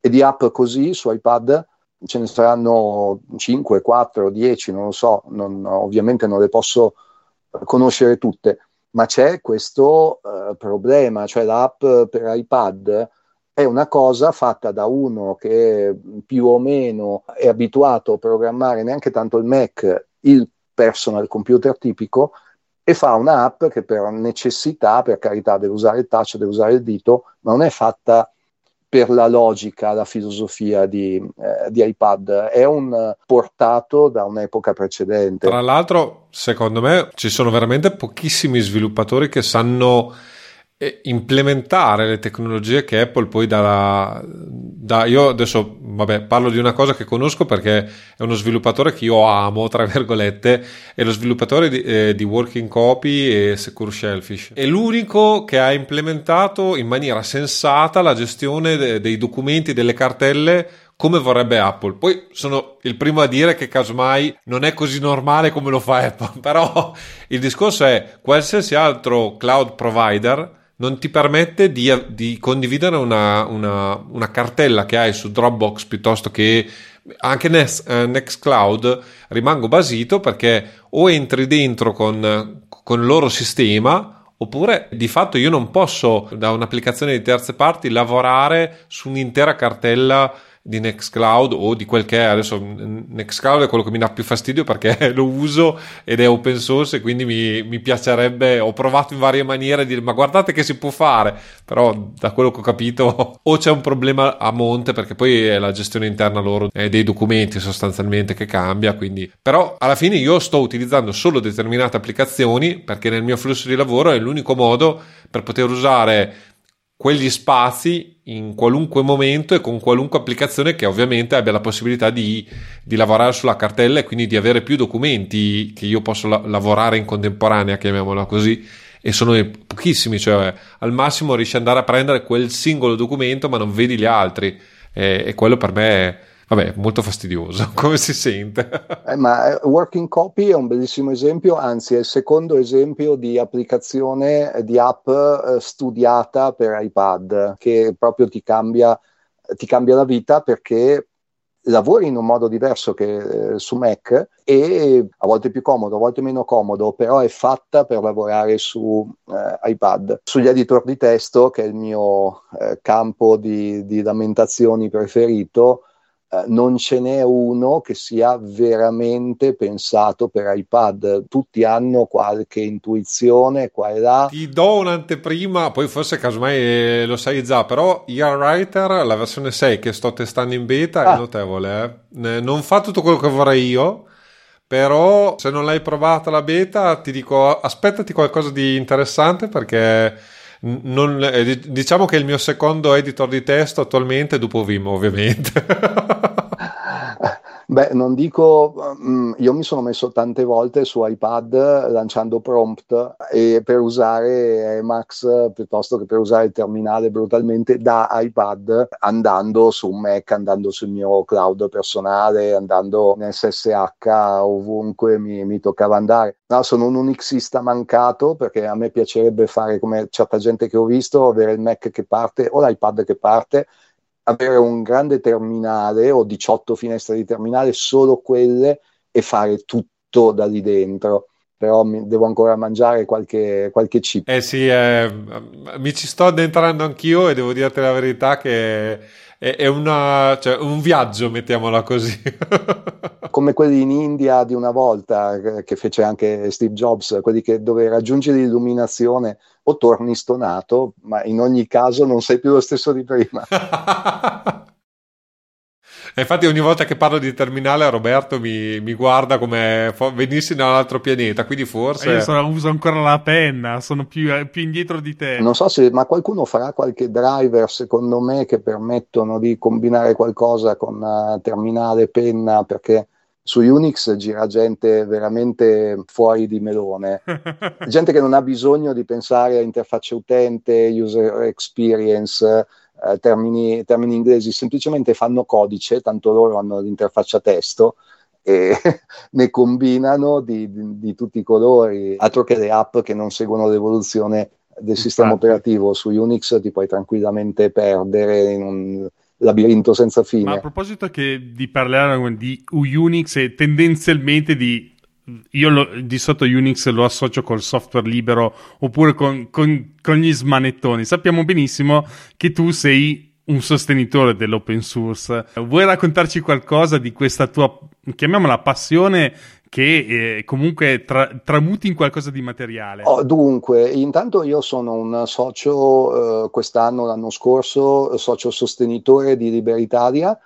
e di app così su iPad ce ne saranno 5, 4, 10, non lo so, non, ovviamente non le posso conoscere tutte, ma c'è questo uh, problema, cioè l'app per iPad è una cosa fatta da uno che più o meno è abituato a programmare neanche tanto il Mac, il personal computer tipico, e fa un'app che per necessità, per carità, deve usare il touch, deve usare il dito, ma non è fatta per la logica, la filosofia di, eh, di, iPad, è un portato da un'epoca precedente. Tra l'altro, secondo me, ci sono veramente pochissimi sviluppatori che sanno implementare le tecnologie che Apple poi dà, dà, io adesso vabbè parlo di una cosa che conosco perché è uno sviluppatore che io amo tra virgolette è lo sviluppatore di, eh, di Working Copy e Secure Shellfish è l'unico che ha implementato in maniera sensata la gestione de, dei documenti delle cartelle come vorrebbe Apple. Poi sono il primo a dire che casomai non è così normale come lo fa Apple, però il discorso è qualsiasi altro cloud provider non ti permette di, di condividere una, una, una, cartella che hai su Dropbox piuttosto che anche Next, uh, Nextcloud rimango basito perché o entri dentro con, con il loro sistema oppure di fatto io non posso da un'applicazione di terze parti lavorare su un'intera cartella di Nextcloud o di quel che è adesso Nextcloud è quello che mi dà più fastidio perché lo uso ed è open source e quindi mi, mi piacerebbe ho provato in varie maniere a dire ma guardate che si può fare però da quello che ho capito o c'è un problema a monte perché poi è la gestione interna loro dei documenti sostanzialmente che cambia quindi però alla fine io sto utilizzando solo determinate applicazioni perché nel mio flusso di lavoro è l'unico modo per poter usare quegli spazi in qualunque momento e con qualunque applicazione che ovviamente abbia la possibilità di, di lavorare sulla cartella e quindi di avere più documenti che io posso la- lavorare in contemporanea, chiamiamola così, e sono pochissimi, cioè al massimo riesci ad andare a prendere quel singolo documento ma non vedi gli altri. E, e quello per me è Vabbè, molto fastidioso, come si sente? eh, ma eh, Working Copy è un bellissimo esempio, anzi è il secondo esempio di applicazione di app eh, studiata per iPad, che proprio ti cambia, ti cambia la vita perché lavori in un modo diverso che eh, su Mac e a volte più comodo, a volte meno comodo, però è fatta per lavorare su eh, iPad. Sugli editor di testo, che è il mio eh, campo di, di lamentazioni preferito, eh, non ce n'è uno che sia veramente pensato per iPad. Tutti hanno qualche intuizione qua e là. Ti do un'anteprima, poi forse casomai eh, lo sai già, però Year Writer, la versione 6 che sto testando in beta, ah. è notevole. Eh? Non fa tutto quello che vorrei io. Però se non l'hai provata la beta, ti dico aspettati qualcosa di interessante perché non, eh, diciamo che è il mio secondo editor di testo attualmente dopo Vim ovviamente Beh, non dico, um, io mi sono messo tante volte su iPad lanciando prompt e per usare Emacs piuttosto che per usare il terminale brutalmente da iPad andando su un Mac, andando sul mio cloud personale, andando in SSH ovunque mi, mi toccava andare. No, sono un unixista mancato perché a me piacerebbe fare come certa gente che ho visto, avere il Mac che parte o l'iPad che parte avere un grande terminale o 18 finestre di terminale, solo quelle e fare tutto da lì dentro. Però mi, devo ancora mangiare qualche, qualche chip. Eh sì, eh, mi ci sto addentrando anch'io e devo dirti la verità che è, è una, cioè, un viaggio, mettiamola così. Come quelli in India di una volta che fece anche Steve Jobs, quelli che dove raggiungi l'illuminazione o torni stonato, ma in ogni caso non sei più lo stesso di prima. Infatti, ogni volta che parlo di terminale, Roberto mi, mi guarda come venissi da un altro pianeta. Quindi, forse. Io sono, uso ancora la penna, sono più, più, indietro di te. Non so se, ma qualcuno farà qualche driver, secondo me, che permettono di combinare qualcosa con uh, terminale penna perché su Unix gira gente veramente fuori di melone, gente che non ha bisogno di pensare a interfaccia utente, user experience, eh, termini, termini inglesi, semplicemente fanno codice, tanto loro hanno l'interfaccia testo e ne combinano di, di, di, tutti i colori, altro che le app che non seguono l'evoluzione del sistema operativo su Unix ti puoi tranquillamente perdere in un labirinto senza fine. Ma a proposito che di parlare di Unix e tendenzialmente di io lo, di sotto Unix lo associo col software libero oppure con, con, con, gli smanettoni. Sappiamo benissimo che tu sei un sostenitore dell'open source. Vuoi raccontarci qualcosa di questa tua, chiamiamola passione, che eh, comunque tra, tramuti in qualcosa di materiale? Oh, dunque, intanto io sono un socio eh, quest'anno, l'anno scorso, socio sostenitore di Liberitalia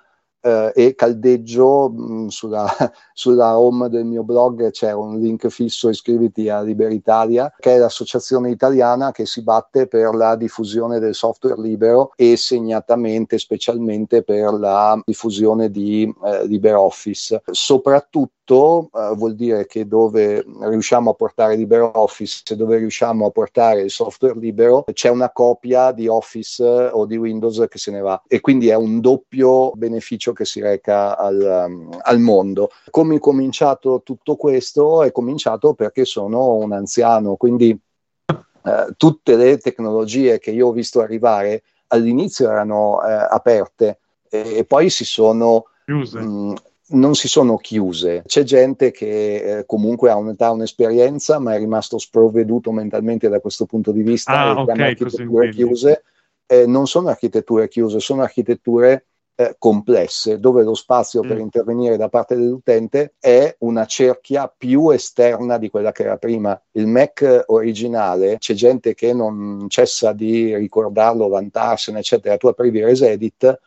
eh, e caldeggio mh, mm, sulla, sulla, home del mio blog c'è un link fisso iscriviti a Liberitalia che è l'associazione italiana che si batte per la diffusione del software libero e segnatamente specialmente per la diffusione di eh, LibreOffice soprattutto tutto eh, vuol dire che dove riusciamo a portare LibreOffice e dove riusciamo a portare il software libero c'è una copia di Office o di Windows che se ne va e quindi è un doppio beneficio che si reca al, um, al mondo. Come è cominciato tutto questo? È cominciato perché sono un anziano, quindi eh, tutte le tecnologie che io ho visto arrivare all'inizio erano eh, aperte e, e, poi si sono... Chiuse. Mh, non si sono chiuse. C'è gente che eh, comunque ha un'età, un'esperienza, ma è rimasto sprovveduto mentalmente da questo punto di vista ah, okay, architetture chiuse. Eh, non sono architetture chiuse, sono architetture eh, complesse, dove lo spazio mm. per intervenire da parte dell'utente è una cerchia più esterna di quella che era prima. Il Mac originale, c'è gente che non cessa di ricordarlo, vantarsene, eccetera. Tu aprivi Resedit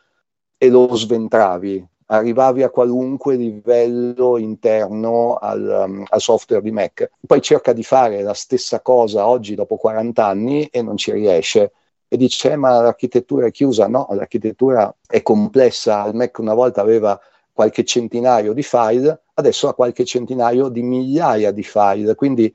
e lo sventravi, arrivavi a qualunque livello interno al, um, al, software di Mac. Poi cerca di fare la stessa cosa oggi dopo 40 anni e non ci riesce. E dice eh, ma l'architettura è chiusa, no, l'architettura è complessa, il Mac una volta aveva qualche centinaio di file, adesso ha qualche centinaio di migliaia di file, quindi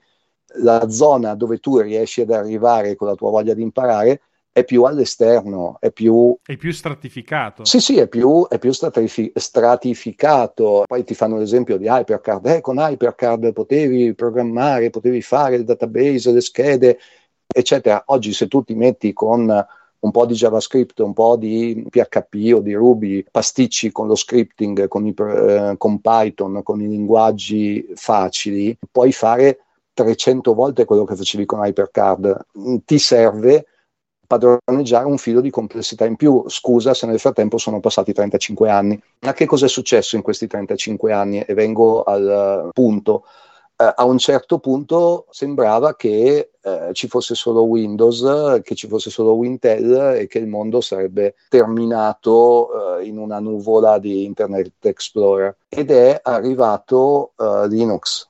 la zona dove tu riesci ad arrivare con la tua voglia di imparare è più all'esterno, è più... È più stratificato. Sì, sì, è più, è più stratifi- stratificato. Poi ti fanno l'esempio di Hypercard. Eh, con Hypercard potevi programmare, potevi fare il database, le schede, eccetera. Oggi se tu ti metti con un po' di JavaScript, un po' di PHP o di Ruby, pasticci con lo scripting, con, i, eh, con Python, con i linguaggi facili, puoi fare 300 volte quello che facevi con Hypercard. Ti serve padroneggiare un filo di complessità in più. Scusa se nel frattempo sono passati 35 anni. Ma che cosa è successo in questi 35 anni? E vengo al punto eh, a un certo punto sembrava che eh, ci fosse solo Windows, che ci fosse solo Wintel e che il mondo sarebbe terminato eh, in una nuvola di Internet Explorer. Ed è arrivato eh, Linux.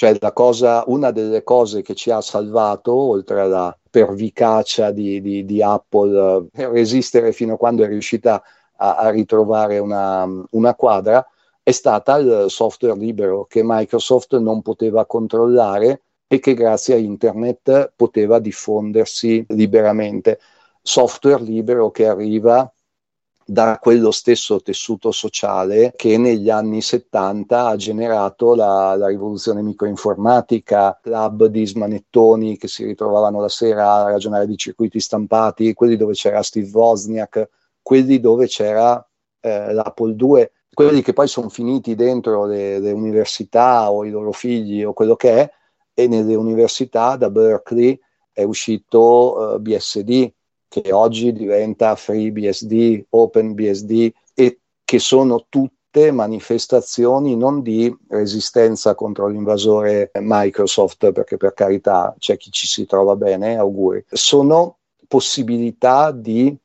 Cioè cosa, una delle cose che ci ha salvato, oltre alla pervicacia di, di, di Apple, eh, resistere fino a quando è riuscita a, a ritrovare una, una quadra, è stata il software libero che Microsoft non poteva controllare e che grazie a internet poteva diffondersi liberamente. Software libero che arriva da quello stesso tessuto sociale che negli anni 70 ha generato la, la, rivoluzione microinformatica, club di smanettoni che si ritrovavano la sera a ragionare di circuiti stampati, quelli dove c'era Steve Wozniak, quelli dove c'era eh, l'Apple II quelli che poi sono finiti dentro le, le, università o i loro figli o quello che è, e nelle università da Berkeley è uscito uh, eh, BSD, che oggi diventa FreeBSD, OpenBSD, e che sono tutte manifestazioni non di resistenza contro l'invasore Microsoft, perché per carità c'è chi ci si trova bene, auguri, sono possibilità di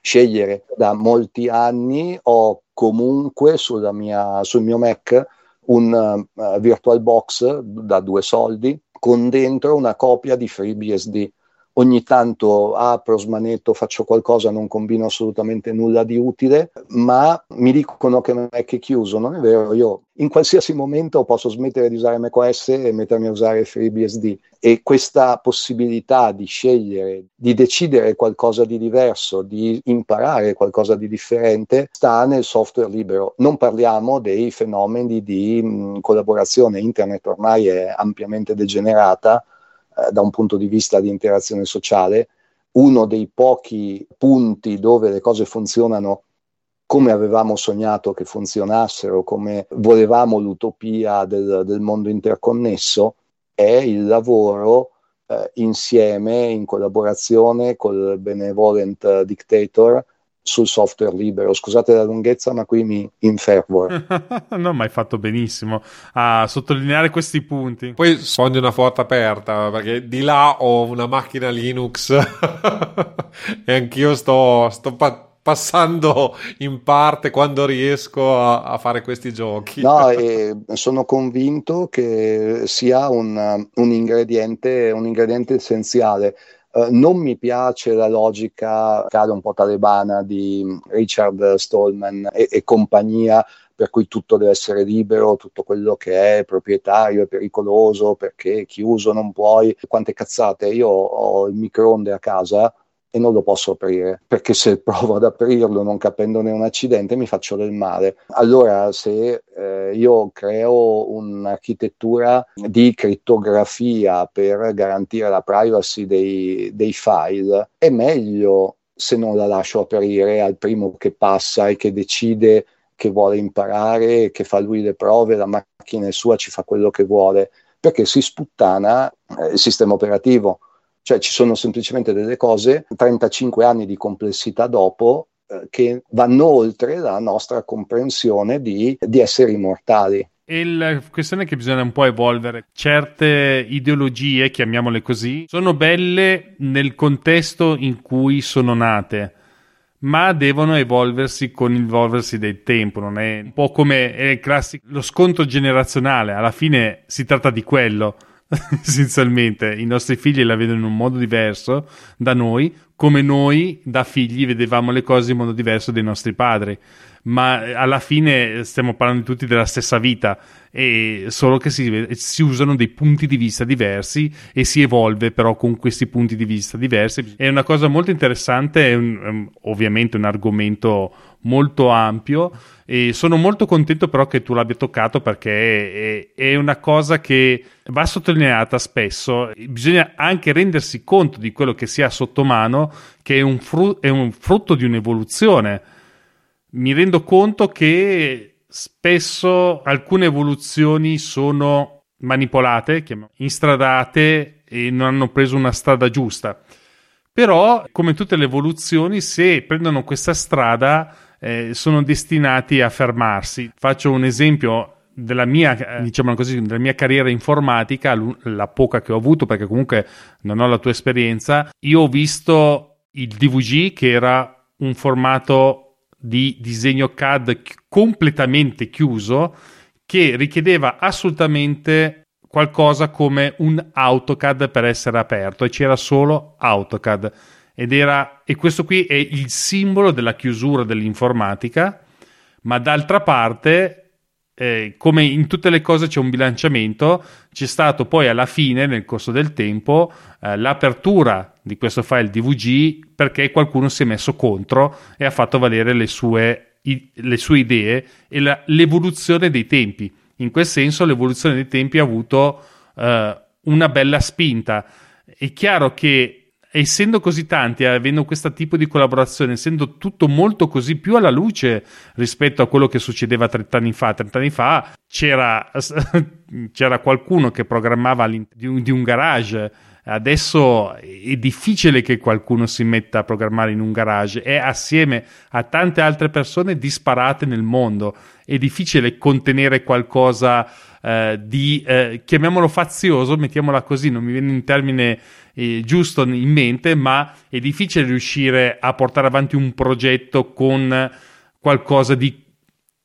scegliere. Da molti anni ho comunque mia, sul mio Mac un uh, VirtualBox da due soldi con dentro una copia di FreeBSD ogni tanto apro, smanetto, faccio qualcosa, non combino assolutamente nulla di utile, ma mi dicono che Mac è chiuso, non è vero, io in qualsiasi momento posso smettere di usare macOS e mettermi a usare FreeBSD e questa possibilità di scegliere, di decidere qualcosa di diverso, di imparare qualcosa di differente sta nel software libero. Non parliamo dei fenomeni di mh, collaborazione, internet ormai è ampiamente degenerata, eh, da un punto di vista di interazione sociale, uno dei pochi punti dove le cose funzionano come avevamo sognato che funzionassero, come volevamo l'utopia del, del mondo interconnesso, è il lavoro eh, insieme, in collaborazione col benevolent dictator sul software libero. Scusate la lunghezza, ma qui mi infervoro. no, ma hai fatto benissimo a sottolineare questi punti. Poi sfondi una porta aperta, perché di là ho una macchina Linux e anch'io sto, sto pa- passando in parte quando riesco a, a fare questi giochi. No, e sono convinto che sia un, un, ingrediente, un ingrediente essenziale Uh, non mi piace la logica, cade un po' talebana, di Richard Stallman e, e, compagnia, per cui tutto deve essere libero, tutto quello che è proprietario è pericoloso perché chiuso non puoi. Quante cazzate, io ho il microonde a casa e non lo posso aprire perché se provo ad aprirlo non capendone un accidente mi faccio del male. Allora se eh, io creo un'architettura di crittografia per garantire la privacy dei, dei file, è meglio se non la lascio aprire al primo che passa e che decide che vuole imparare, che fa lui le prove, la macchina è sua, ci fa quello che vuole, perché si sputtana eh, il sistema operativo. Cioè ci sono semplicemente delle cose, 35 anni di complessità dopo, eh, che vanno oltre la nostra comprensione di, di esseri mortali. E la questione è che bisogna un po' evolvere. Certe ideologie, chiamiamole così, sono belle nel contesto in cui sono nate, ma devono evolversi con l'evolversi del tempo. Non è un po' come è classico, lo sconto generazionale. Alla fine si tratta di quello. essenzialmente i nostri figli la vedono in un modo diverso da noi, come noi da figli vedevamo le cose in modo diverso dai nostri padri ma alla fine stiamo parlando tutti della stessa vita, solo che si, si, usano dei punti di vista diversi e si evolve però con questi punti di vista diversi. È una cosa molto interessante, è un, ovviamente un argomento molto ampio e sono molto contento però che tu l'abbia toccato perché è, è una cosa che va sottolineata spesso. Bisogna anche rendersi conto di quello che si ha sotto mano, che è un, fru- è un frutto di un'evoluzione mi rendo conto che spesso alcune evoluzioni sono manipolate, instradate e non hanno preso una strada giusta. Però, come tutte le evoluzioni, se prendono questa strada, eh, sono destinati a fermarsi. Faccio un esempio della mia, diciamo così, della mia carriera informatica, la poca che ho avuto, perché comunque non ho la tua esperienza. Io ho visto il DVG, che era un formato di disegno CAD completamente chiuso che richiedeva assolutamente qualcosa come un AutoCAD per essere aperto e c'era solo AutoCAD. Ed era e questo qui è il simbolo della chiusura dell'informatica ma d'altra parte eh, come in tutte le cose c'è un bilanciamento, c'è stato poi alla fine, nel corso del tempo, eh, l'apertura di questo file DVG perché qualcuno si è messo contro e ha fatto valere le sue, i, le sue idee e la, l'evoluzione dei tempi. In quel senso l'evoluzione dei tempi ha avuto eh, una bella spinta. È chiaro che essendo così tanti, avendo questo tipo di collaborazione, essendo tutto molto così più alla luce rispetto a quello che succedeva 30 anni fa, 30 anni fa c'era, c'era qualcuno che programmava di un, di un garage. Adesso è difficile che qualcuno si metta a programmare in un garage, è assieme a tante altre persone disparate nel mondo. È difficile contenere qualcosa eh, di, eh, chiamiamolo fazioso, mettiamola così, non mi viene un termine eh, giusto in mente, ma è difficile riuscire a portare avanti un progetto con qualcosa di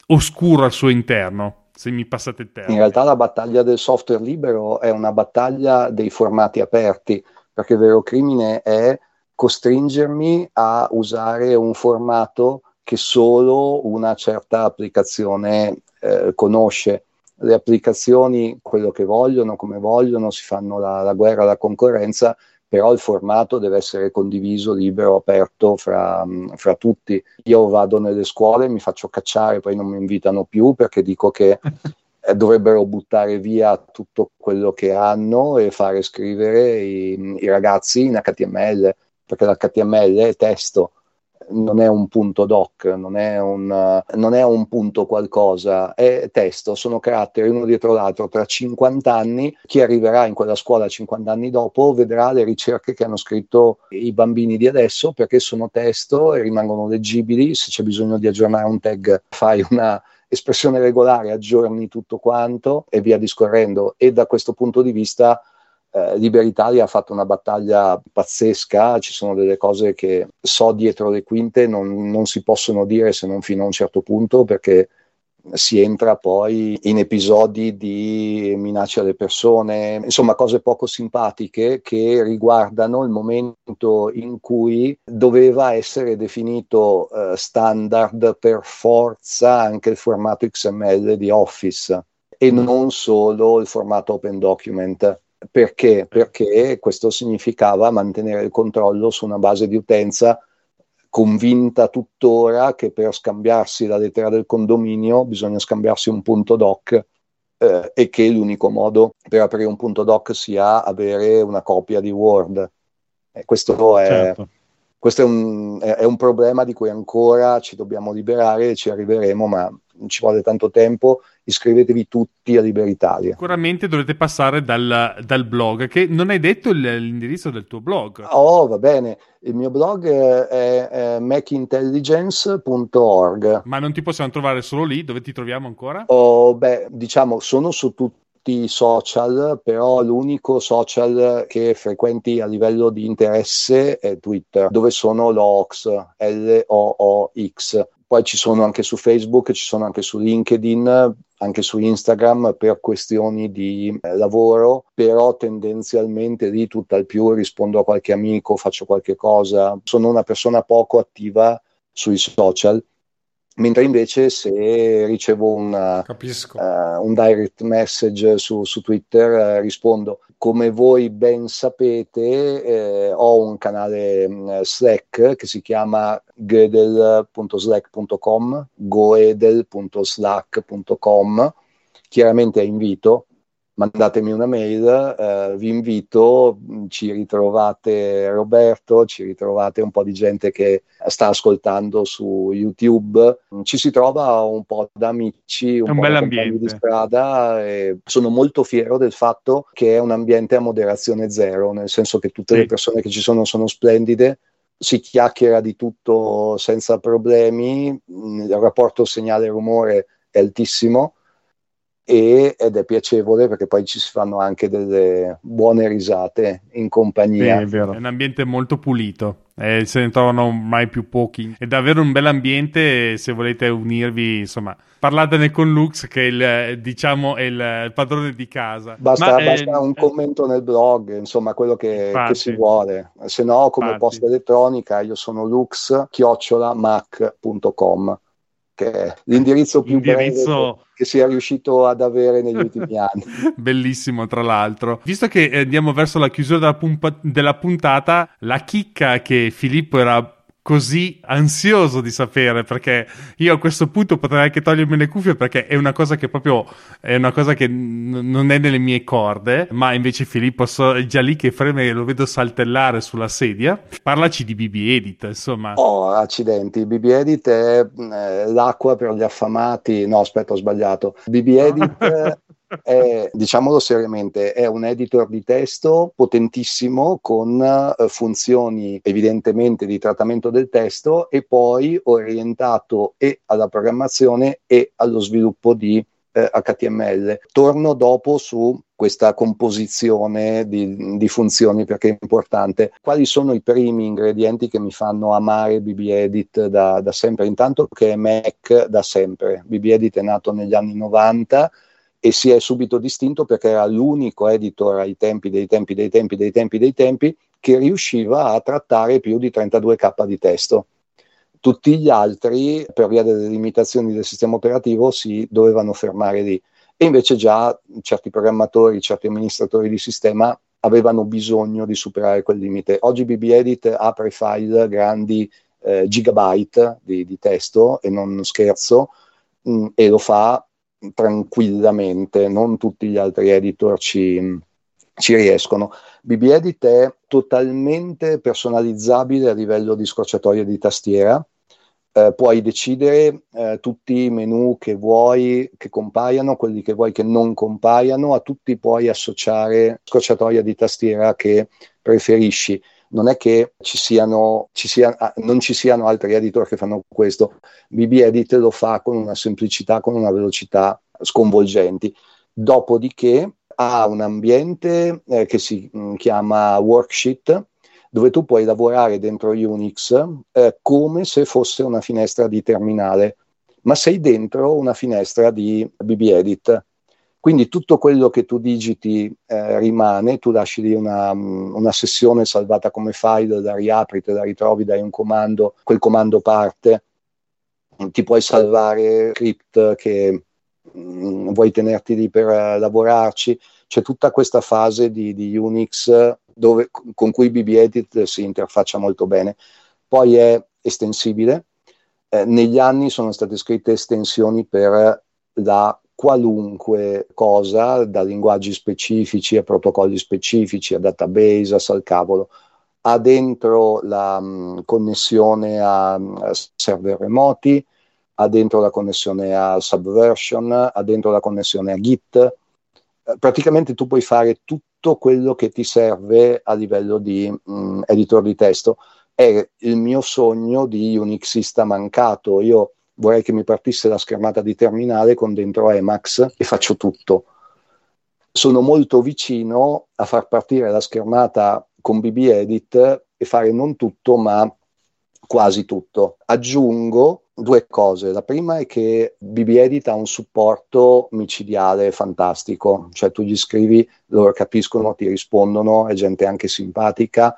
oscuro al suo interno. Se mi passate il termine. In realtà la battaglia del software libero è una battaglia dei formati aperti, perché il vero crimine è costringermi a usare un formato che solo una certa applicazione eh, conosce le applicazioni quello che vogliono, come vogliono, si fanno la, la guerra alla concorrenza, però il formato deve essere condiviso, libero, aperto fra, fra, tutti. Io vado nelle scuole, mi faccio cacciare, poi non mi invitano più perché dico che eh, dovrebbero buttare via tutto quello che hanno e fare scrivere i, i ragazzi in HTML, perché l'HTML è testo non è un punto doc, non è un, non è un punto qualcosa, è testo, sono caratteri uno dietro l'altro. Tra 50 anni, chi arriverà in quella scuola 50 anni dopo vedrà le ricerche che hanno scritto i bambini di adesso perché sono testo e rimangono leggibili. Se c'è bisogno di aggiornare un tag, fai una espressione regolare, aggiorni tutto quanto e via discorrendo. E da questo punto di vista eh, Liberitalia ha fatto una battaglia pazzesca, ci sono delle cose che so dietro le quinte non, non si possono dire se non fino a un certo punto perché si entra poi in episodi di minacce alle persone, insomma cose poco simpatiche che riguardano il momento in cui doveva essere definito eh, standard per forza anche il formato XML di Office e non solo il formato Open Document. Perché? Perché questo significava mantenere il controllo su una base di utenza convinta tuttora che per scambiarsi la lettera del condominio bisogna scambiarsi un punto doc eh, e che l'unico modo per aprire un punto doc sia avere una copia di Word. Eh, questo è, certo. questo è un, è, è un problema di cui ancora ci dobbiamo liberare e ci arriveremo, ma ci vuole tanto tempo, iscrivetevi tutti a Liberitalia. Sicuramente dovete passare dal, dal blog, che non hai detto l'indirizzo del tuo blog. Oh, va bene. Il mio blog è, è macintelligence.org. Ma non ti possiamo trovare solo lì? Dove ti troviamo ancora? Oh, beh, diciamo, sono su tutti i social, però l'unico social che frequenti a livello di interesse è Twitter, dove sono l'Ox, L-O-O-X. Poi ci sono anche su Facebook, ci sono anche su LinkedIn, anche su Instagram per questioni di eh, lavoro, però tendenzialmente lì tutt'al più rispondo a qualche amico, faccio qualche cosa. Sono una persona poco attiva sui social mentre invece se ricevo una, uh, un direct message su, su Twitter uh, rispondo. Come voi ben sapete eh, ho un canale um, Slack che si chiama goedel.slack.com goedel.slack.com chiaramente invito mandatemi una mail, eh, vi invito, ci ritrovate Roberto, ci ritrovate un po' di gente che sta ascoltando su YouTube, ci si trova un po' da amici, un, un po' ambiente di strada e sono molto fiero del fatto che è un ambiente a moderazione zero, nel senso che tutte sì. le persone che ci sono sono splendide, si chiacchiera di tutto senza problemi, il rapporto segnale-rumore è altissimo e, ed è piacevole perché poi ci si fanno anche delle buone risate in compagnia. Sì, è, vero. è un ambiente molto pulito. Eh, se ne trovano mai più pochi. È davvero un bel ambiente. Se volete unirvi, insomma, parlatene con Lux, che è il, diciamo, è il padrone di casa. Basta, Ma, basta eh, un commento nel blog, insomma, quello che, che si vuole. Se no, come infatti. posta elettronica, io sono lux-mac.com che è l'indirizzo più Indirizzo... breve che sia riuscito ad avere negli ultimi anni. Bellissimo, tra l'altro. Visto che andiamo verso la chiusura della, pumpa- della puntata, la chicca che Filippo era così ansioso di sapere perché io a questo punto potrei anche togliermi le cuffie perché è una cosa che proprio è una cosa che n- non è nelle mie corde ma invece Filippo so, è già lì che freme lo vedo saltellare sulla sedia. Parlaci di BB Edit insomma. Oh accidenti BB Edit è eh, l'acqua per gli affamati no aspetta ho sbagliato. BB Edit è, diciamolo seriamente, è un editor di testo potentissimo con uh, funzioni evidentemente di trattamento del testo e poi orientato e alla programmazione e allo sviluppo di eh, HTML. Torno dopo su questa composizione di, di, funzioni perché è importante. Quali sono i primi ingredienti che mi fanno amare BBEdit da, da sempre? Intanto che è Mac da sempre. BBEdit è nato negli anni 90 e si è subito distinto perché era l'unico editor ai tempi dei tempi dei tempi dei tempi dei tempi che riusciva a trattare più di 32k di testo. Tutti gli altri, per via delle limitazioni del sistema operativo, si dovevano fermare lì. E invece già certi programmatori, certi amministratori di sistema avevano bisogno di superare quel limite. Oggi BBEdit apre file grandi eh, gigabyte di, di, testo, e non scherzo, mh, mm, e lo fa tranquillamente, non tutti gli altri editor ci, ci riescono. BB Edit è totalmente personalizzabile a livello di scorciatoia di tastiera. Eh, puoi decidere eh, tutti i menu che vuoi che compaiano, quelli che vuoi che non compaiano, a tutti puoi associare scorciatoia di tastiera che preferisci non è che ci siano, ci sia, ah, non ci siano altri editor che fanno questo. BB Edit lo fa con una semplicità, con una velocità sconvolgenti. Dopodiché ha un ambiente eh, che si mm, chiama worksheet dove tu puoi lavorare dentro Unix eh, come se fosse una finestra di terminale, ma sei dentro una finestra di BB Edit. Quindi tutto quello che tu digiti eh, rimane, tu lasci lì una, una, sessione salvata come file, la riapri, te la ritrovi, dai un comando, quel comando parte, ti puoi salvare script che mh, mm, vuoi tenerti lì per uh, lavorarci, c'è tutta questa fase di, di Unix dove, con cui BB Edit si interfaccia molto bene. Poi è estensibile, eh, negli anni sono state scritte estensioni per la qualunque cosa, da linguaggi specifici a protocolli specifici, a database, a salcavolo. Ha dentro la mh, connessione a, a, server remoti, ha dentro la connessione a Subversion, ha dentro la connessione a Git. Eh, praticamente tu puoi fare tutto quello che ti serve a livello di mh, mm, editor di testo. È il mio sogno di Unixista mancato. Io vorrei che mi partisse la schermata di terminale con dentro Emacs e faccio tutto. Sono molto vicino a far partire la schermata con BB Edit e fare non tutto, ma quasi tutto. Aggiungo due cose. La prima è che BB Edit ha un supporto micidiale fantastico, cioè tu gli scrivi, loro capiscono, ti rispondono, è gente anche simpatica.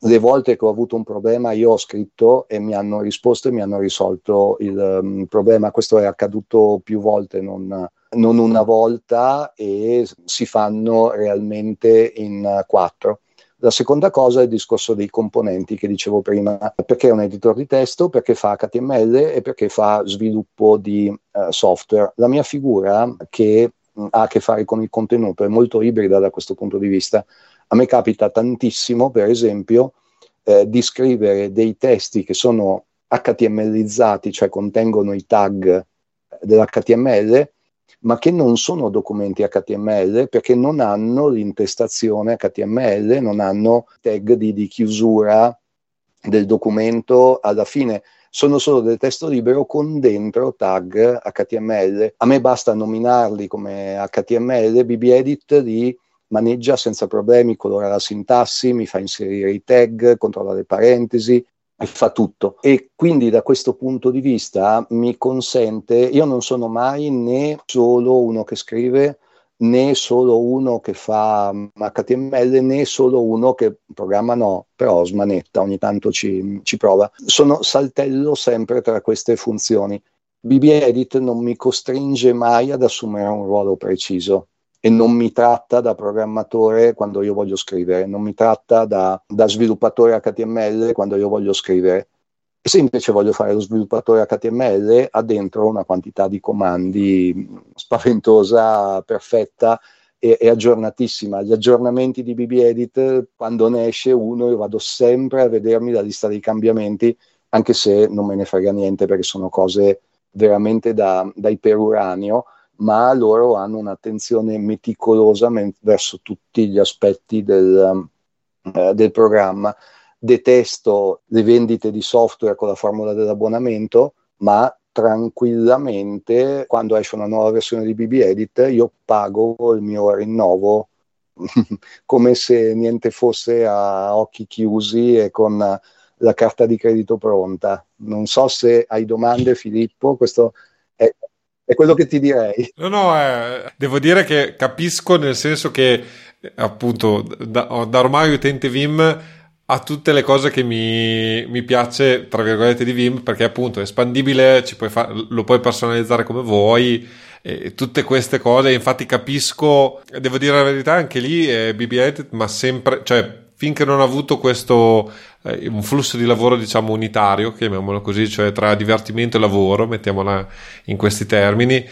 Le volte che ho avuto un problema io ho scritto e mi hanno risposto e mi hanno risolto il um, problema. Questo è accaduto più volte, non, non una volta e si fanno realmente in uh, quattro. La seconda cosa è il discorso dei componenti che dicevo prima, perché è un editor di testo, perché fa HTML e perché fa sviluppo di uh, software. La mia figura che mh, ha a che fare con il contenuto è molto ibrida da questo punto di vista. A me capita tantissimo, per esempio, eh, di scrivere dei testi che sono HTMLizzati, cioè contengono i tag dell'HTML, ma che non sono documenti HTML perché non hanno l'intestazione HTML, non hanno tag di, di chiusura del documento alla fine sono solo del testo libero con dentro tag HTML. A me basta nominarli come HTML, BBEdit li maneggia senza problemi, colora la sintassi, mi fa inserire i tag, controlla le parentesi, fa tutto. E quindi da questo punto di vista mi consente, io non sono mai né solo uno che scrive, né solo uno che fa HTML, né solo uno che programma, no, però smanetta, ogni tanto ci, ci prova. Sono saltello sempre tra queste funzioni. BB Edit non mi costringe mai ad assumere un ruolo preciso e non mi tratta da programmatore quando io voglio scrivere, non mi tratta da, da sviluppatore HTML quando io voglio scrivere. Se invece voglio fare lo sviluppatore HTML, ha dentro una quantità di comandi spaventosa, perfetta e, e aggiornatissima. Gli aggiornamenti di BB Edit, quando ne esce uno, io vado sempre a vedermi la lista dei cambiamenti, anche se non me ne frega niente perché sono cose veramente da, da iperuranio ma loro hanno un'attenzione meticolosa verso tutti gli aspetti del, uh, del programma. Detesto le vendite di software con la formula dell'abbonamento, ma tranquillamente quando esce una nuova versione di BB Edit io pago il mio rinnovo come se niente fosse a occhi chiusi e con la carta di credito pronta. Non so se hai domande Filippo, questo è è quello che ti direi. No, no, eh, devo dire che capisco nel senso che appunto da, da ormai utente Vim a tutte le cose che mi, mi, piace, tra virgolette, di Vim, perché appunto è espandibile, puoi fa- lo puoi personalizzare come vuoi, e tutte queste cose. Infatti capisco, devo dire la verità, anche lì è BB Edit, ma sempre, cioè finché non ha avuto questo eh, un flusso di lavoro diciamo unitario, chiamiamolo così, cioè tra divertimento e lavoro, mettiamola in questi termini,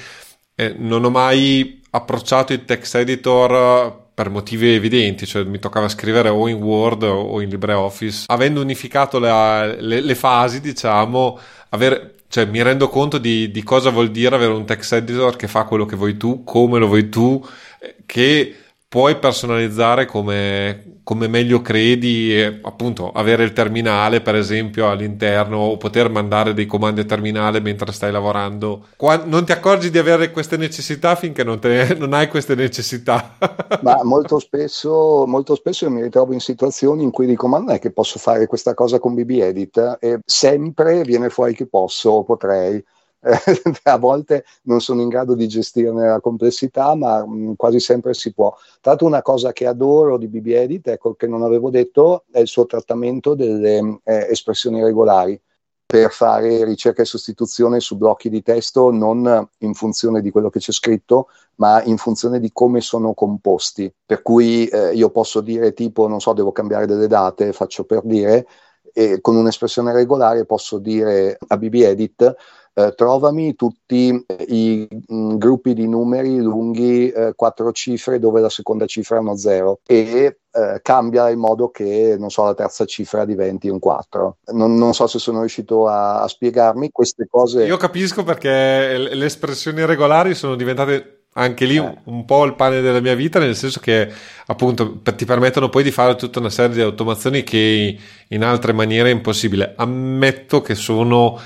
eh, non ho mai approcciato il text editor per motivi evidenti, cioè mi toccava scrivere o in Word o in LibreOffice. Avendo unificato la, le, le, fasi, diciamo, aver, cioè, mi rendo conto di, di, cosa vuol dire avere un text editor che fa quello che vuoi tu, come lo vuoi tu, eh, che puoi personalizzare come, come meglio credi, e, appunto avere il terminale per esempio all'interno o poter mandare dei comandi a terminale mentre stai lavorando. Qua, non ti accorgi di avere queste necessità finché non, te, non hai queste necessità. Ma molto spesso, molto spesso mi ritrovo in situazioni in cui dico ma non è che posso fare questa cosa con BB Edit e sempre viene fuori che posso o potrei a volte non sono in grado di gestirne la complessità, ma mh, mm, quasi sempre si può. Tra l'altro una cosa che adoro di BB Edit, ecco, che non avevo detto, è il suo trattamento delle eh, espressioni regolari per fare ricerca e sostituzione su blocchi di testo non in funzione di quello che c'è scritto, ma in funzione di come sono composti. Per cui eh, io posso dire tipo, non so, devo cambiare delle date, faccio per dire, e con un'espressione regolare posso dire a BB Edit eh, trovami tutti eh, i mh, mm, gruppi di numeri lunghi eh, quattro cifre dove la seconda cifra è uno zero e eh, cambia in modo che non so, la terza cifra diventi un 4. Non, non so se sono riuscito a, a, spiegarmi queste cose. Io capisco perché le espressioni regolari sono diventate anche lì eh. un po' il pane della mia vita, nel senso che appunto ti permettono poi di fare tutta una serie di automazioni che in altre maniere è impossibile. Ammetto che sono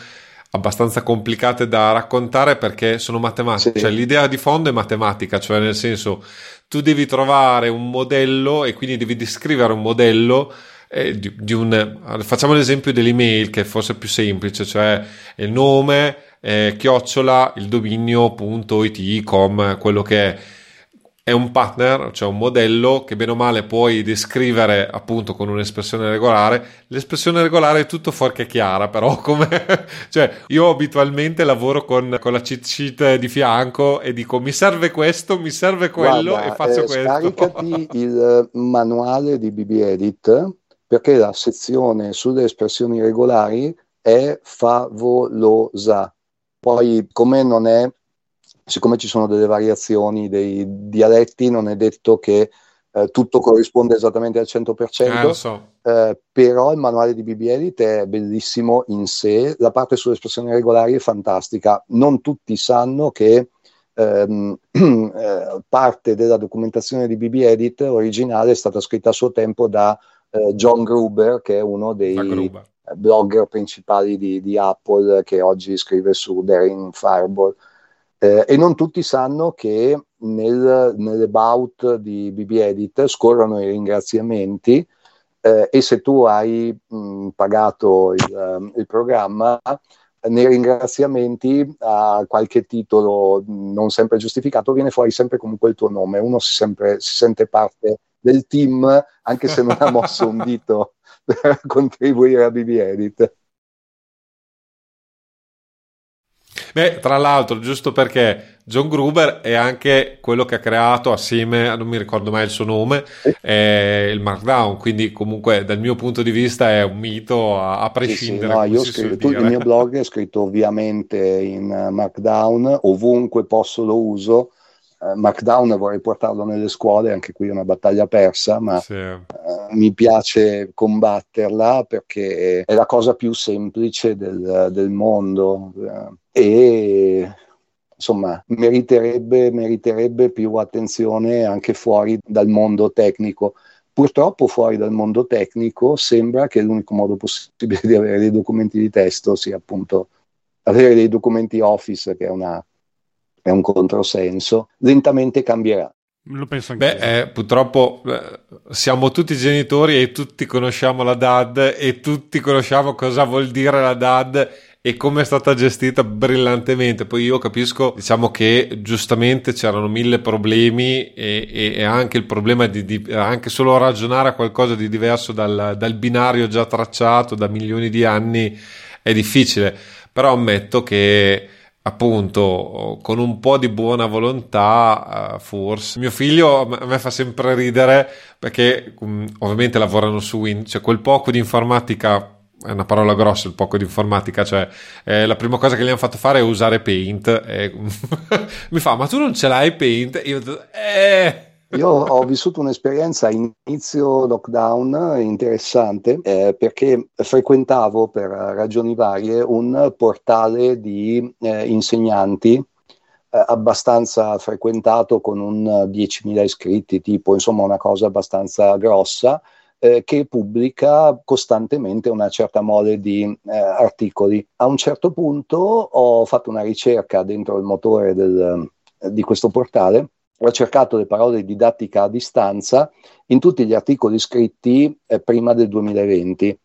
abbastanza complicate da raccontare perché sono matematiche, sì. cioè l'idea di fondo è matematica, cioè nel senso tu devi trovare un modello e quindi devi descrivere un modello eh, di, di, un facciamo l'esempio dell'email che è forse più semplice, cioè il nome, eh, chiocciola, il dominio.it, com, quello che è è un partner, cioè un modello che bene o male puoi descrivere appunto con un'espressione regolare. L'espressione regolare è tutto fuorché chiara, però come cioè io abitualmente lavoro con, con, la cheat sheet di fianco e dico mi serve questo, mi serve quello Guarda, e faccio eh, questo. Scaricati il manuale di BB Edit perché la sezione sulle espressioni regolari è favolosa. Poi, come non è siccome ci sono delle variazioni dei dialetti, non è detto che eh, tutto corrisponde esattamente al 100%, eh, so. eh, però il manuale di BB Edit è bellissimo in sé, la parte sulle espressioni regolari è fantastica, non tutti sanno che ehm, eh, parte della documentazione di BB Edit originale è stata scritta a suo tempo da eh, John Gruber, che è uno dei blogger principali di, di, Apple che oggi scrive su Daring Fireball. Eh, e non tutti sanno che nel, nell'about di BB Edit scorrono i ringraziamenti eh, e se tu hai mh, pagato il, il, programma, nei ringraziamenti a qualche titolo non sempre giustificato viene fuori sempre comunque il tuo nome. Uno si, sempre, si sente parte del team anche se non ha mosso un dito per contribuire a BB Edit. Beh, tra l'altro, giusto perché John Gruber è anche quello che ha creato assieme, non mi ricordo mai il suo nome, eh, il Markdown, quindi comunque dal mio punto di vista è un mito a, a prescindere. Sì, sì, no, io scritto, tu, il mio blog è scritto ovviamente in Markdown, ovunque posso lo uso. Uh, Markdown vorrei portarlo nelle scuole, anche qui è una battaglia persa, ma sì. uh, mi piace combatterla perché è la cosa più semplice del, del mondo. Uh, e insomma meriterebbe, meriterebbe più attenzione anche fuori dal mondo tecnico. Purtroppo fuori dal mondo tecnico sembra che l'unico modo possibile di avere dei documenti di testo sia appunto avere dei documenti Office, che è, una, è un controsenso, lentamente cambierà. Lo penso anche Beh, eh, purtroppo eh, siamo tutti genitori e tutti conosciamo la DAD e tutti conosciamo cosa vuol dire la DAD e come è stata gestita brillantemente. Poi io capisco, diciamo che giustamente c'erano mille problemi e, e, e anche il problema di, di, anche solo ragionare a qualcosa di diverso dal, dal binario già tracciato da milioni di anni è difficile, però ammetto che appunto con un po' di buona volontà uh, forse mio figlio a me fa sempre ridere perché um, ovviamente lavorano su Windows cioè quel poco di informatica è una parola grossa il poco di informatica, cioè eh, la prima cosa che gli hanno fatto fare è usare Paint. E mi fa, ma tu non ce l'hai Paint? Io, eh. Io ho vissuto un'esperienza inizio lockdown interessante eh, perché frequentavo per ragioni varie un portale di eh, insegnanti eh, abbastanza frequentato con un 10.000 iscritti, tipo insomma una cosa abbastanza grossa eh, che pubblica costantemente una certa mole di eh, articoli. A un certo punto ho fatto una ricerca dentro il motore del, di questo portale, ho cercato le parole didattica a distanza in tutti gli articoli scritti eh, prima del 2020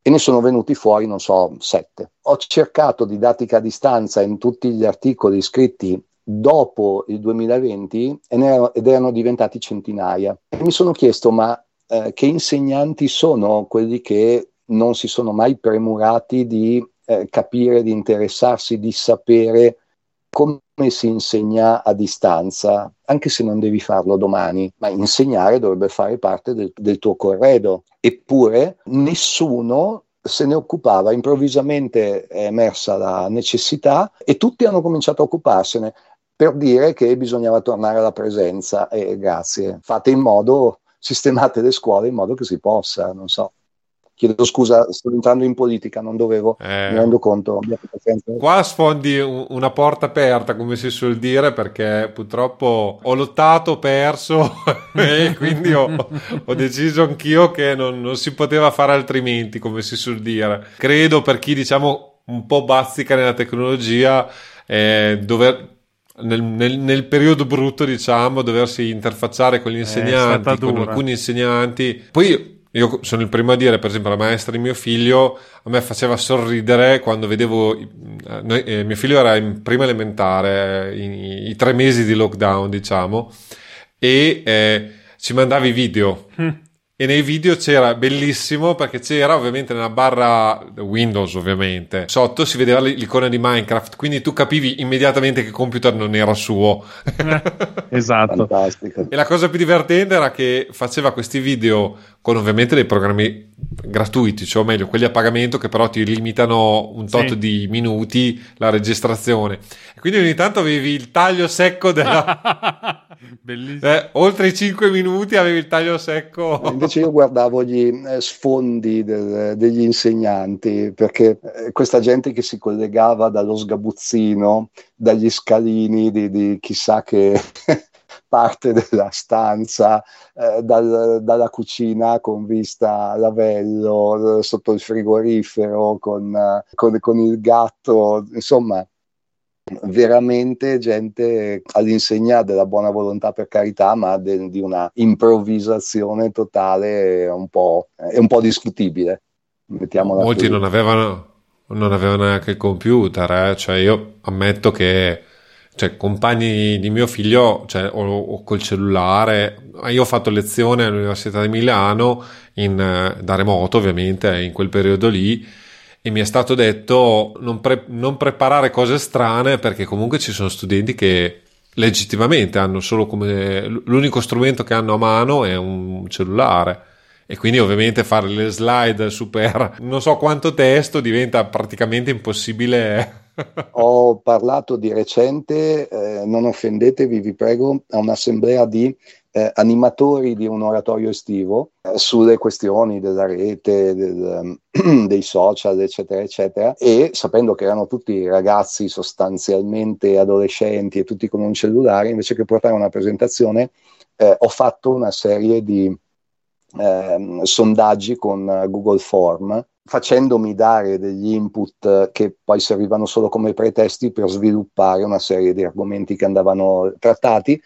e ne sono venuti fuori, non so, sette. Ho cercato didattica a distanza in tutti gli articoli scritti dopo il 2020 ed erano, ed erano diventati centinaia. E mi sono chiesto, ma eh, che insegnanti sono quelli che non si sono mai premurati di eh, capire, di interessarsi, di sapere come si insegna a distanza, anche se non devi farlo domani, ma insegnare dovrebbe fare parte del, del tuo corredo. Eppure nessuno se ne occupava, improvvisamente è emersa la necessità e tutti hanno cominciato a occuparsene per dire che bisognava tornare alla presenza e grazie, fate in modo, sistemate le scuole in modo che si possa, non so. Chiedo scusa, sto entrando in politica, non dovevo, eh, mi rendo conto. Qua sfondi un, una porta aperta, come si suol dire, perché purtroppo ho lottato, ho perso e quindi ho, ho, deciso anch'io che non, non si poteva fare altrimenti, come si suol dire. Credo per chi diciamo un po' bazzica nella tecnologia, eh, dover nel, nel, nel, periodo brutto, diciamo, doversi interfacciare con gli insegnanti, con alcuni insegnanti. Poi io sono il primo a dire, per esempio, la maestra di mio figlio a me faceva sorridere quando vedevo. Noi, eh, mio figlio era in prima elementare, i, i tre mesi di lockdown, diciamo, e eh, ci mandava i video. Mm e nei video c'era bellissimo perché c'era ovviamente nella barra Windows ovviamente sotto si vedeva l'icona di Minecraft quindi tu capivi immediatamente che il computer non era suo esatto Fantastico. e la cosa più divertente era che faceva questi video con ovviamente dei programmi gratuiti cioè o meglio quelli a pagamento che però ti limitano un tot sì. di minuti la registrazione e quindi ogni tanto avevi il taglio secco della Bellissimo. Eh, oltre i 5 minuti avevi il taglio secco. Invece io guardavo gli eh, sfondi del, degli insegnanti, perché eh, questa gente che si collegava dallo sgabuzzino, dagli scalini di, di chissà che parte della stanza, eh, dal, dalla cucina con vista a lavello, sotto il frigorifero, con, con, con il gatto, insomma veramente gente all'insegna della buona volontà per carità, ma de, di una improvvisazione totale un po', un po discutibile. Molti non avevano, non avevano, neanche il computer, eh? cioè io ammetto che cioè, compagni di mio figlio cioè, o, o, col cellulare, io ho fatto lezione all'Università di Milano in, da remoto ovviamente in quel periodo lì e mi è stato detto non, pre- non preparare cose strane perché comunque ci sono studenti che legittimamente hanno solo come l'unico strumento che hanno a mano è un cellulare. E quindi ovviamente fare le slide super non so quanto testo diventa praticamente impossibile. Ho parlato di recente eh, non offendetevi vi prego a un'assemblea di eh, animatori di un oratorio estivo eh, sulle questioni della rete, del, dei social, eccetera, eccetera, e sapendo che erano tutti ragazzi sostanzialmente adolescenti e tutti con un cellulare, invece che portare una presentazione, eh, ho fatto una serie di ehm, sondaggi con Google Form facendomi dare degli input che poi servivano solo come pretesti per sviluppare una serie di argomenti che andavano trattati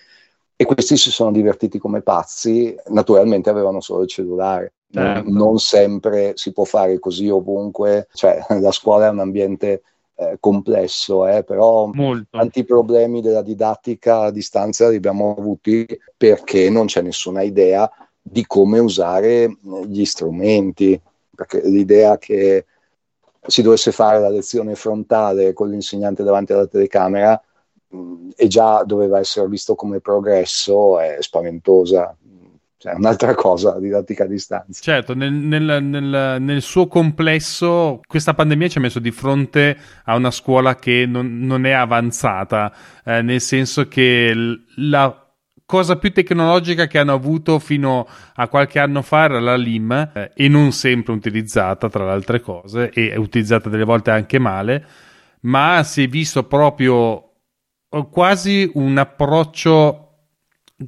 e questi si sono divertiti come pazzi, naturalmente avevano solo il cellulare. Certo. Non sempre si può fare così ovunque, cioè la scuola è un ambiente eh, complesso, eh, però Molto. tanti problemi della didattica a distanza li abbiamo avuti perché non c'è nessuna idea di come usare gli strumenti, perché l'idea che si dovesse fare la lezione frontale con l'insegnante davanti alla telecamera e già doveva essere visto come progresso, è spaventosa. Cioè, un'altra cosa, didattica a distanza. Certo, nel, nel, nel, nel, suo complesso, questa pandemia ci ha messo di fronte a una scuola che non, non è avanzata, eh, nel senso che la cosa più tecnologica che hanno avuto fino a qualche anno fa era la LIM eh, e non sempre utilizzata tra le altre cose e utilizzata delle volte anche male, ma si è visto proprio quasi un approccio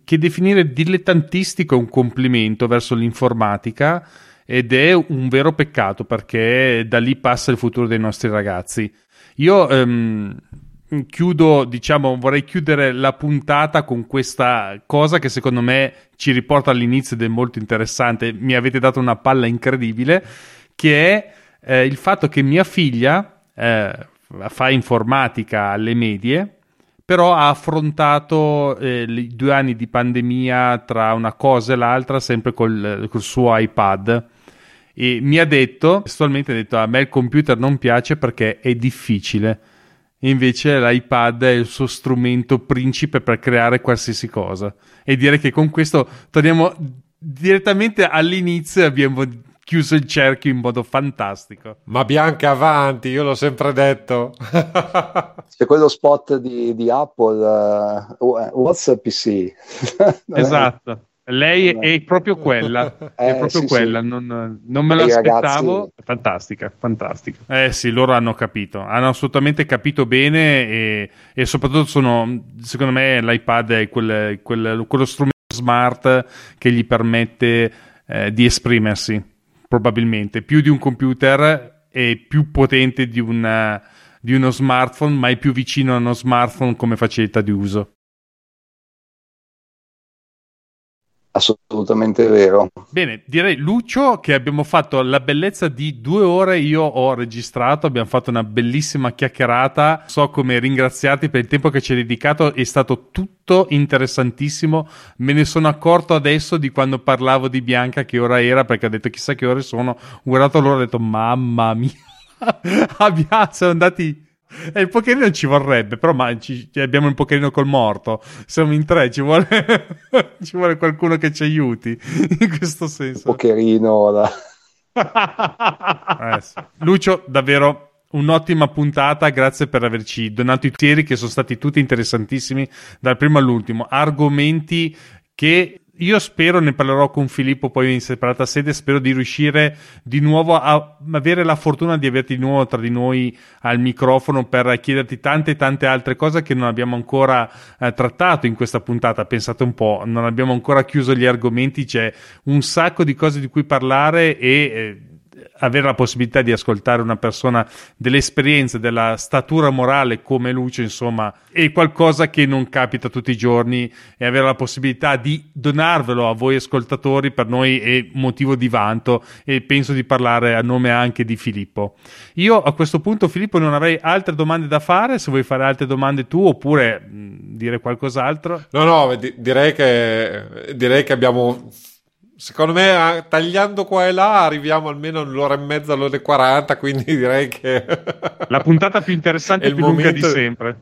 che definire dilettantistico è un complimento verso l'informatica ed è un vero peccato perché da lì passa il futuro dei nostri ragazzi. Io ehm, chiudo, diciamo, vorrei chiudere la puntata con questa cosa che secondo me ci riporta all'inizio ed è molto interessante. Mi avete dato una palla incredibile, che è eh, il fatto che mia figlia eh, fa informatica alle medie però ha affrontato eh, i due anni di pandemia tra una cosa e l'altra sempre col, col suo iPad. E mi ha detto, testualmente ha detto a me il computer non piace perché è difficile. Invece l'iPad è il suo strumento principe per creare qualsiasi cosa. E dire che con questo torniamo direttamente all'inizio abbiamo chiuso il cerchio in modo fantastico. Ma Bianca avanti, io l'ho sempre detto. C'è quello spot di, di Apple, uh, what's a PC? esatto. Lei è proprio quella, è eh, proprio sì, quella. Sì. Non, non, me l'aspettavo. Ragazzi... Fantastica, fantastica. Eh sì, loro hanno capito, hanno assolutamente capito bene e, e soprattutto sono, secondo me, l'iPad è quel, quel, quello strumento smart che gli permette eh, di esprimersi, probabilmente, più di un computer e più potente di, una, di uno smartphone, ma è più vicino a uno smartphone come facilità di uso. Assolutamente vero. Bene, direi Lucio che abbiamo fatto la bellezza di due ore, io ho registrato, abbiamo fatto una bellissima chiacchierata, so come ringraziarti per il tempo che ci hai dedicato, è stato tutto interessantissimo, me ne sono accorto adesso di quando parlavo di Bianca che ora era perché ha detto chissà che ore sono, ho guardato loro e ho detto mamma mia, abbiamo, siamo andati e il pokerino ci vorrebbe, però ma ci, abbiamo il pokerino col morto. Siamo in tre, ci vuole, ci vuole qualcuno che ci aiuti in questo senso. Il pokerino. Da... eh, sì. Lucio, davvero un'ottima puntata, grazie per averci donato i tiri che sono stati tutti interessantissimi dal primo all'ultimo. Argomenti che io spero, ne parlerò con Filippo poi in separata sede, spero di riuscire di nuovo a avere la fortuna di averti di nuovo tra di noi al microfono per chiederti tante tante altre cose che non abbiamo ancora eh, trattato in questa puntata. Pensate un po', non abbiamo ancora chiuso gli argomenti, c'è un sacco di cose di cui parlare e... Eh, avere la possibilità di ascoltare una persona dell'esperienza, della statura morale come Lucio, insomma, è qualcosa che non capita tutti i giorni e avere la possibilità di donarvelo a voi ascoltatori per noi è motivo di vanto e penso di parlare a nome anche di Filippo. Io a questo punto, Filippo, non avrei altre domande da fare, se vuoi fare altre domande tu oppure mh, dire qualcos'altro. No, no, di- direi, che, direi che abbiamo Secondo me, tagliando qua e là, arriviamo almeno all'ora e mezza, all'ora e quaranta, quindi direi che... La puntata più interessante e più lunga di sempre.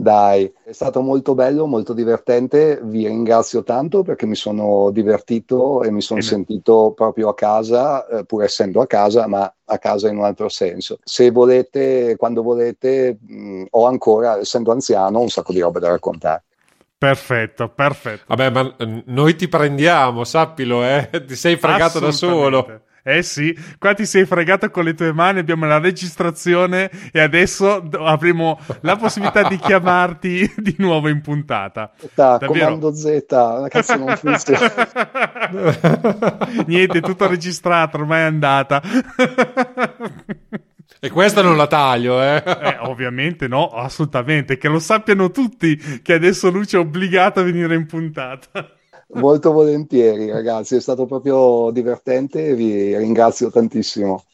Dai, è stato molto bello, molto divertente. Vi ringrazio tanto perché mi sono divertito e mi sono Bene. sentito proprio a casa, eh, pur essendo a casa, ma a casa in un altro senso. Se volete, quando volete, mh, ho ancora, essendo anziano, un sacco di robe da raccontare. Perfetto, perfetto. Vabbè, ma noi ti prendiamo, sappilo, eh? Ti sei fregato da solo. Eh sì, qua ti sei fregato con le tue mani, abbiamo la registrazione e adesso avremo la possibilità di chiamarti di nuovo in puntata. Da, comando Z, la cazzo non funziona. Niente, tutto registrato, ormai è andata. E questa non la taglio, eh? eh? Ovviamente no, assolutamente. Che lo sappiano tutti che adesso Luce è obbligato a venire in puntata. Molto volentieri, ragazzi, è stato proprio divertente e vi ringrazio tantissimo.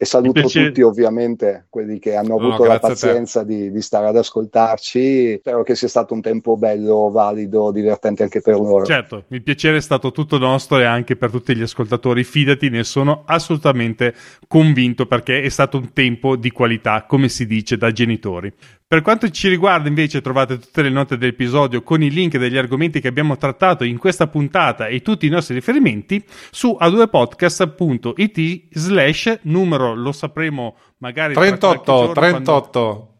E saluto tutti ovviamente quelli che hanno avuto no, la pazienza di, di, stare ad ascoltarci. Spero che sia stato un tempo bello, valido, divertente anche per loro. Certo, il piacere è stato tutto nostro e anche per tutti gli ascoltatori. Fidati, ne sono assolutamente convinto perché è stato un tempo di qualità, come si dice da genitori. Per quanto ci riguarda invece trovate tutte le note dell'episodio con i link degli argomenti che abbiamo trattato in questa puntata e tutti i nostri riferimenti su a2podcast.it slash numero lo sapremo magari 38 38 quando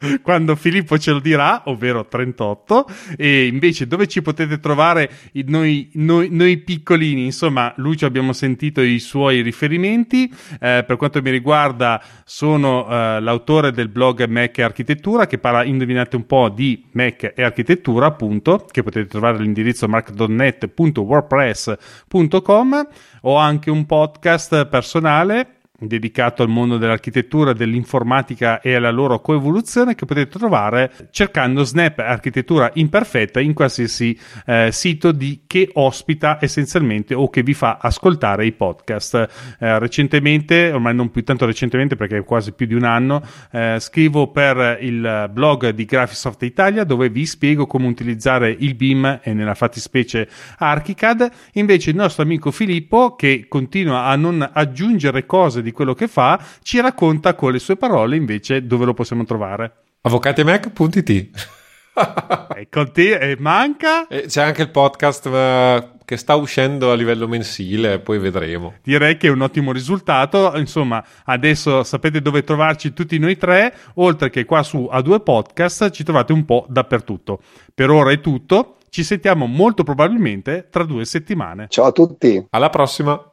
quando Filippo ce lo dirà, ovvero 38, e invece dove ci potete trovare noi, noi, noi piccolini, insomma, Lucio abbiamo sentito i suoi riferimenti, eh, per quanto mi riguarda sono eh, l'autore del blog Mac e Architettura che parla, indovinate un po', di Mac e Architettura, appunto, che potete trovare all'indirizzo mark.net.wordpress.com, ho anche un podcast personale dedicato al mondo dell'architettura, dell'informatica e alla loro coevoluzione che potete trovare cercando Snap Architettura Imperfetta in qualsiasi eh, sito di, che ospita essenzialmente o che vi fa ascoltare i podcast. Eh, recentemente, ormai non più tanto recentemente perché è quasi più di un anno, eh, scrivo per il blog di Graphisoft Italia dove vi spiego come utilizzare il BIM e nella fattispecie ArchiCAD. Invece il nostro amico Filippo che continua a non aggiungere cose di di quello che fa, ci racconta con le sue parole invece dove lo possiamo trovare. Avvocatimac.it e con te e manca? E c'è anche il podcast uh, che sta uscendo a livello mensile, poi vedremo. Direi che è un ottimo risultato. Insomma, adesso sapete dove trovarci tutti noi tre, oltre che qua su A2 Podcast, ci trovate un po' dappertutto. Per ora è tutto. Ci sentiamo molto probabilmente tra due settimane. Ciao a tutti. Alla prossima.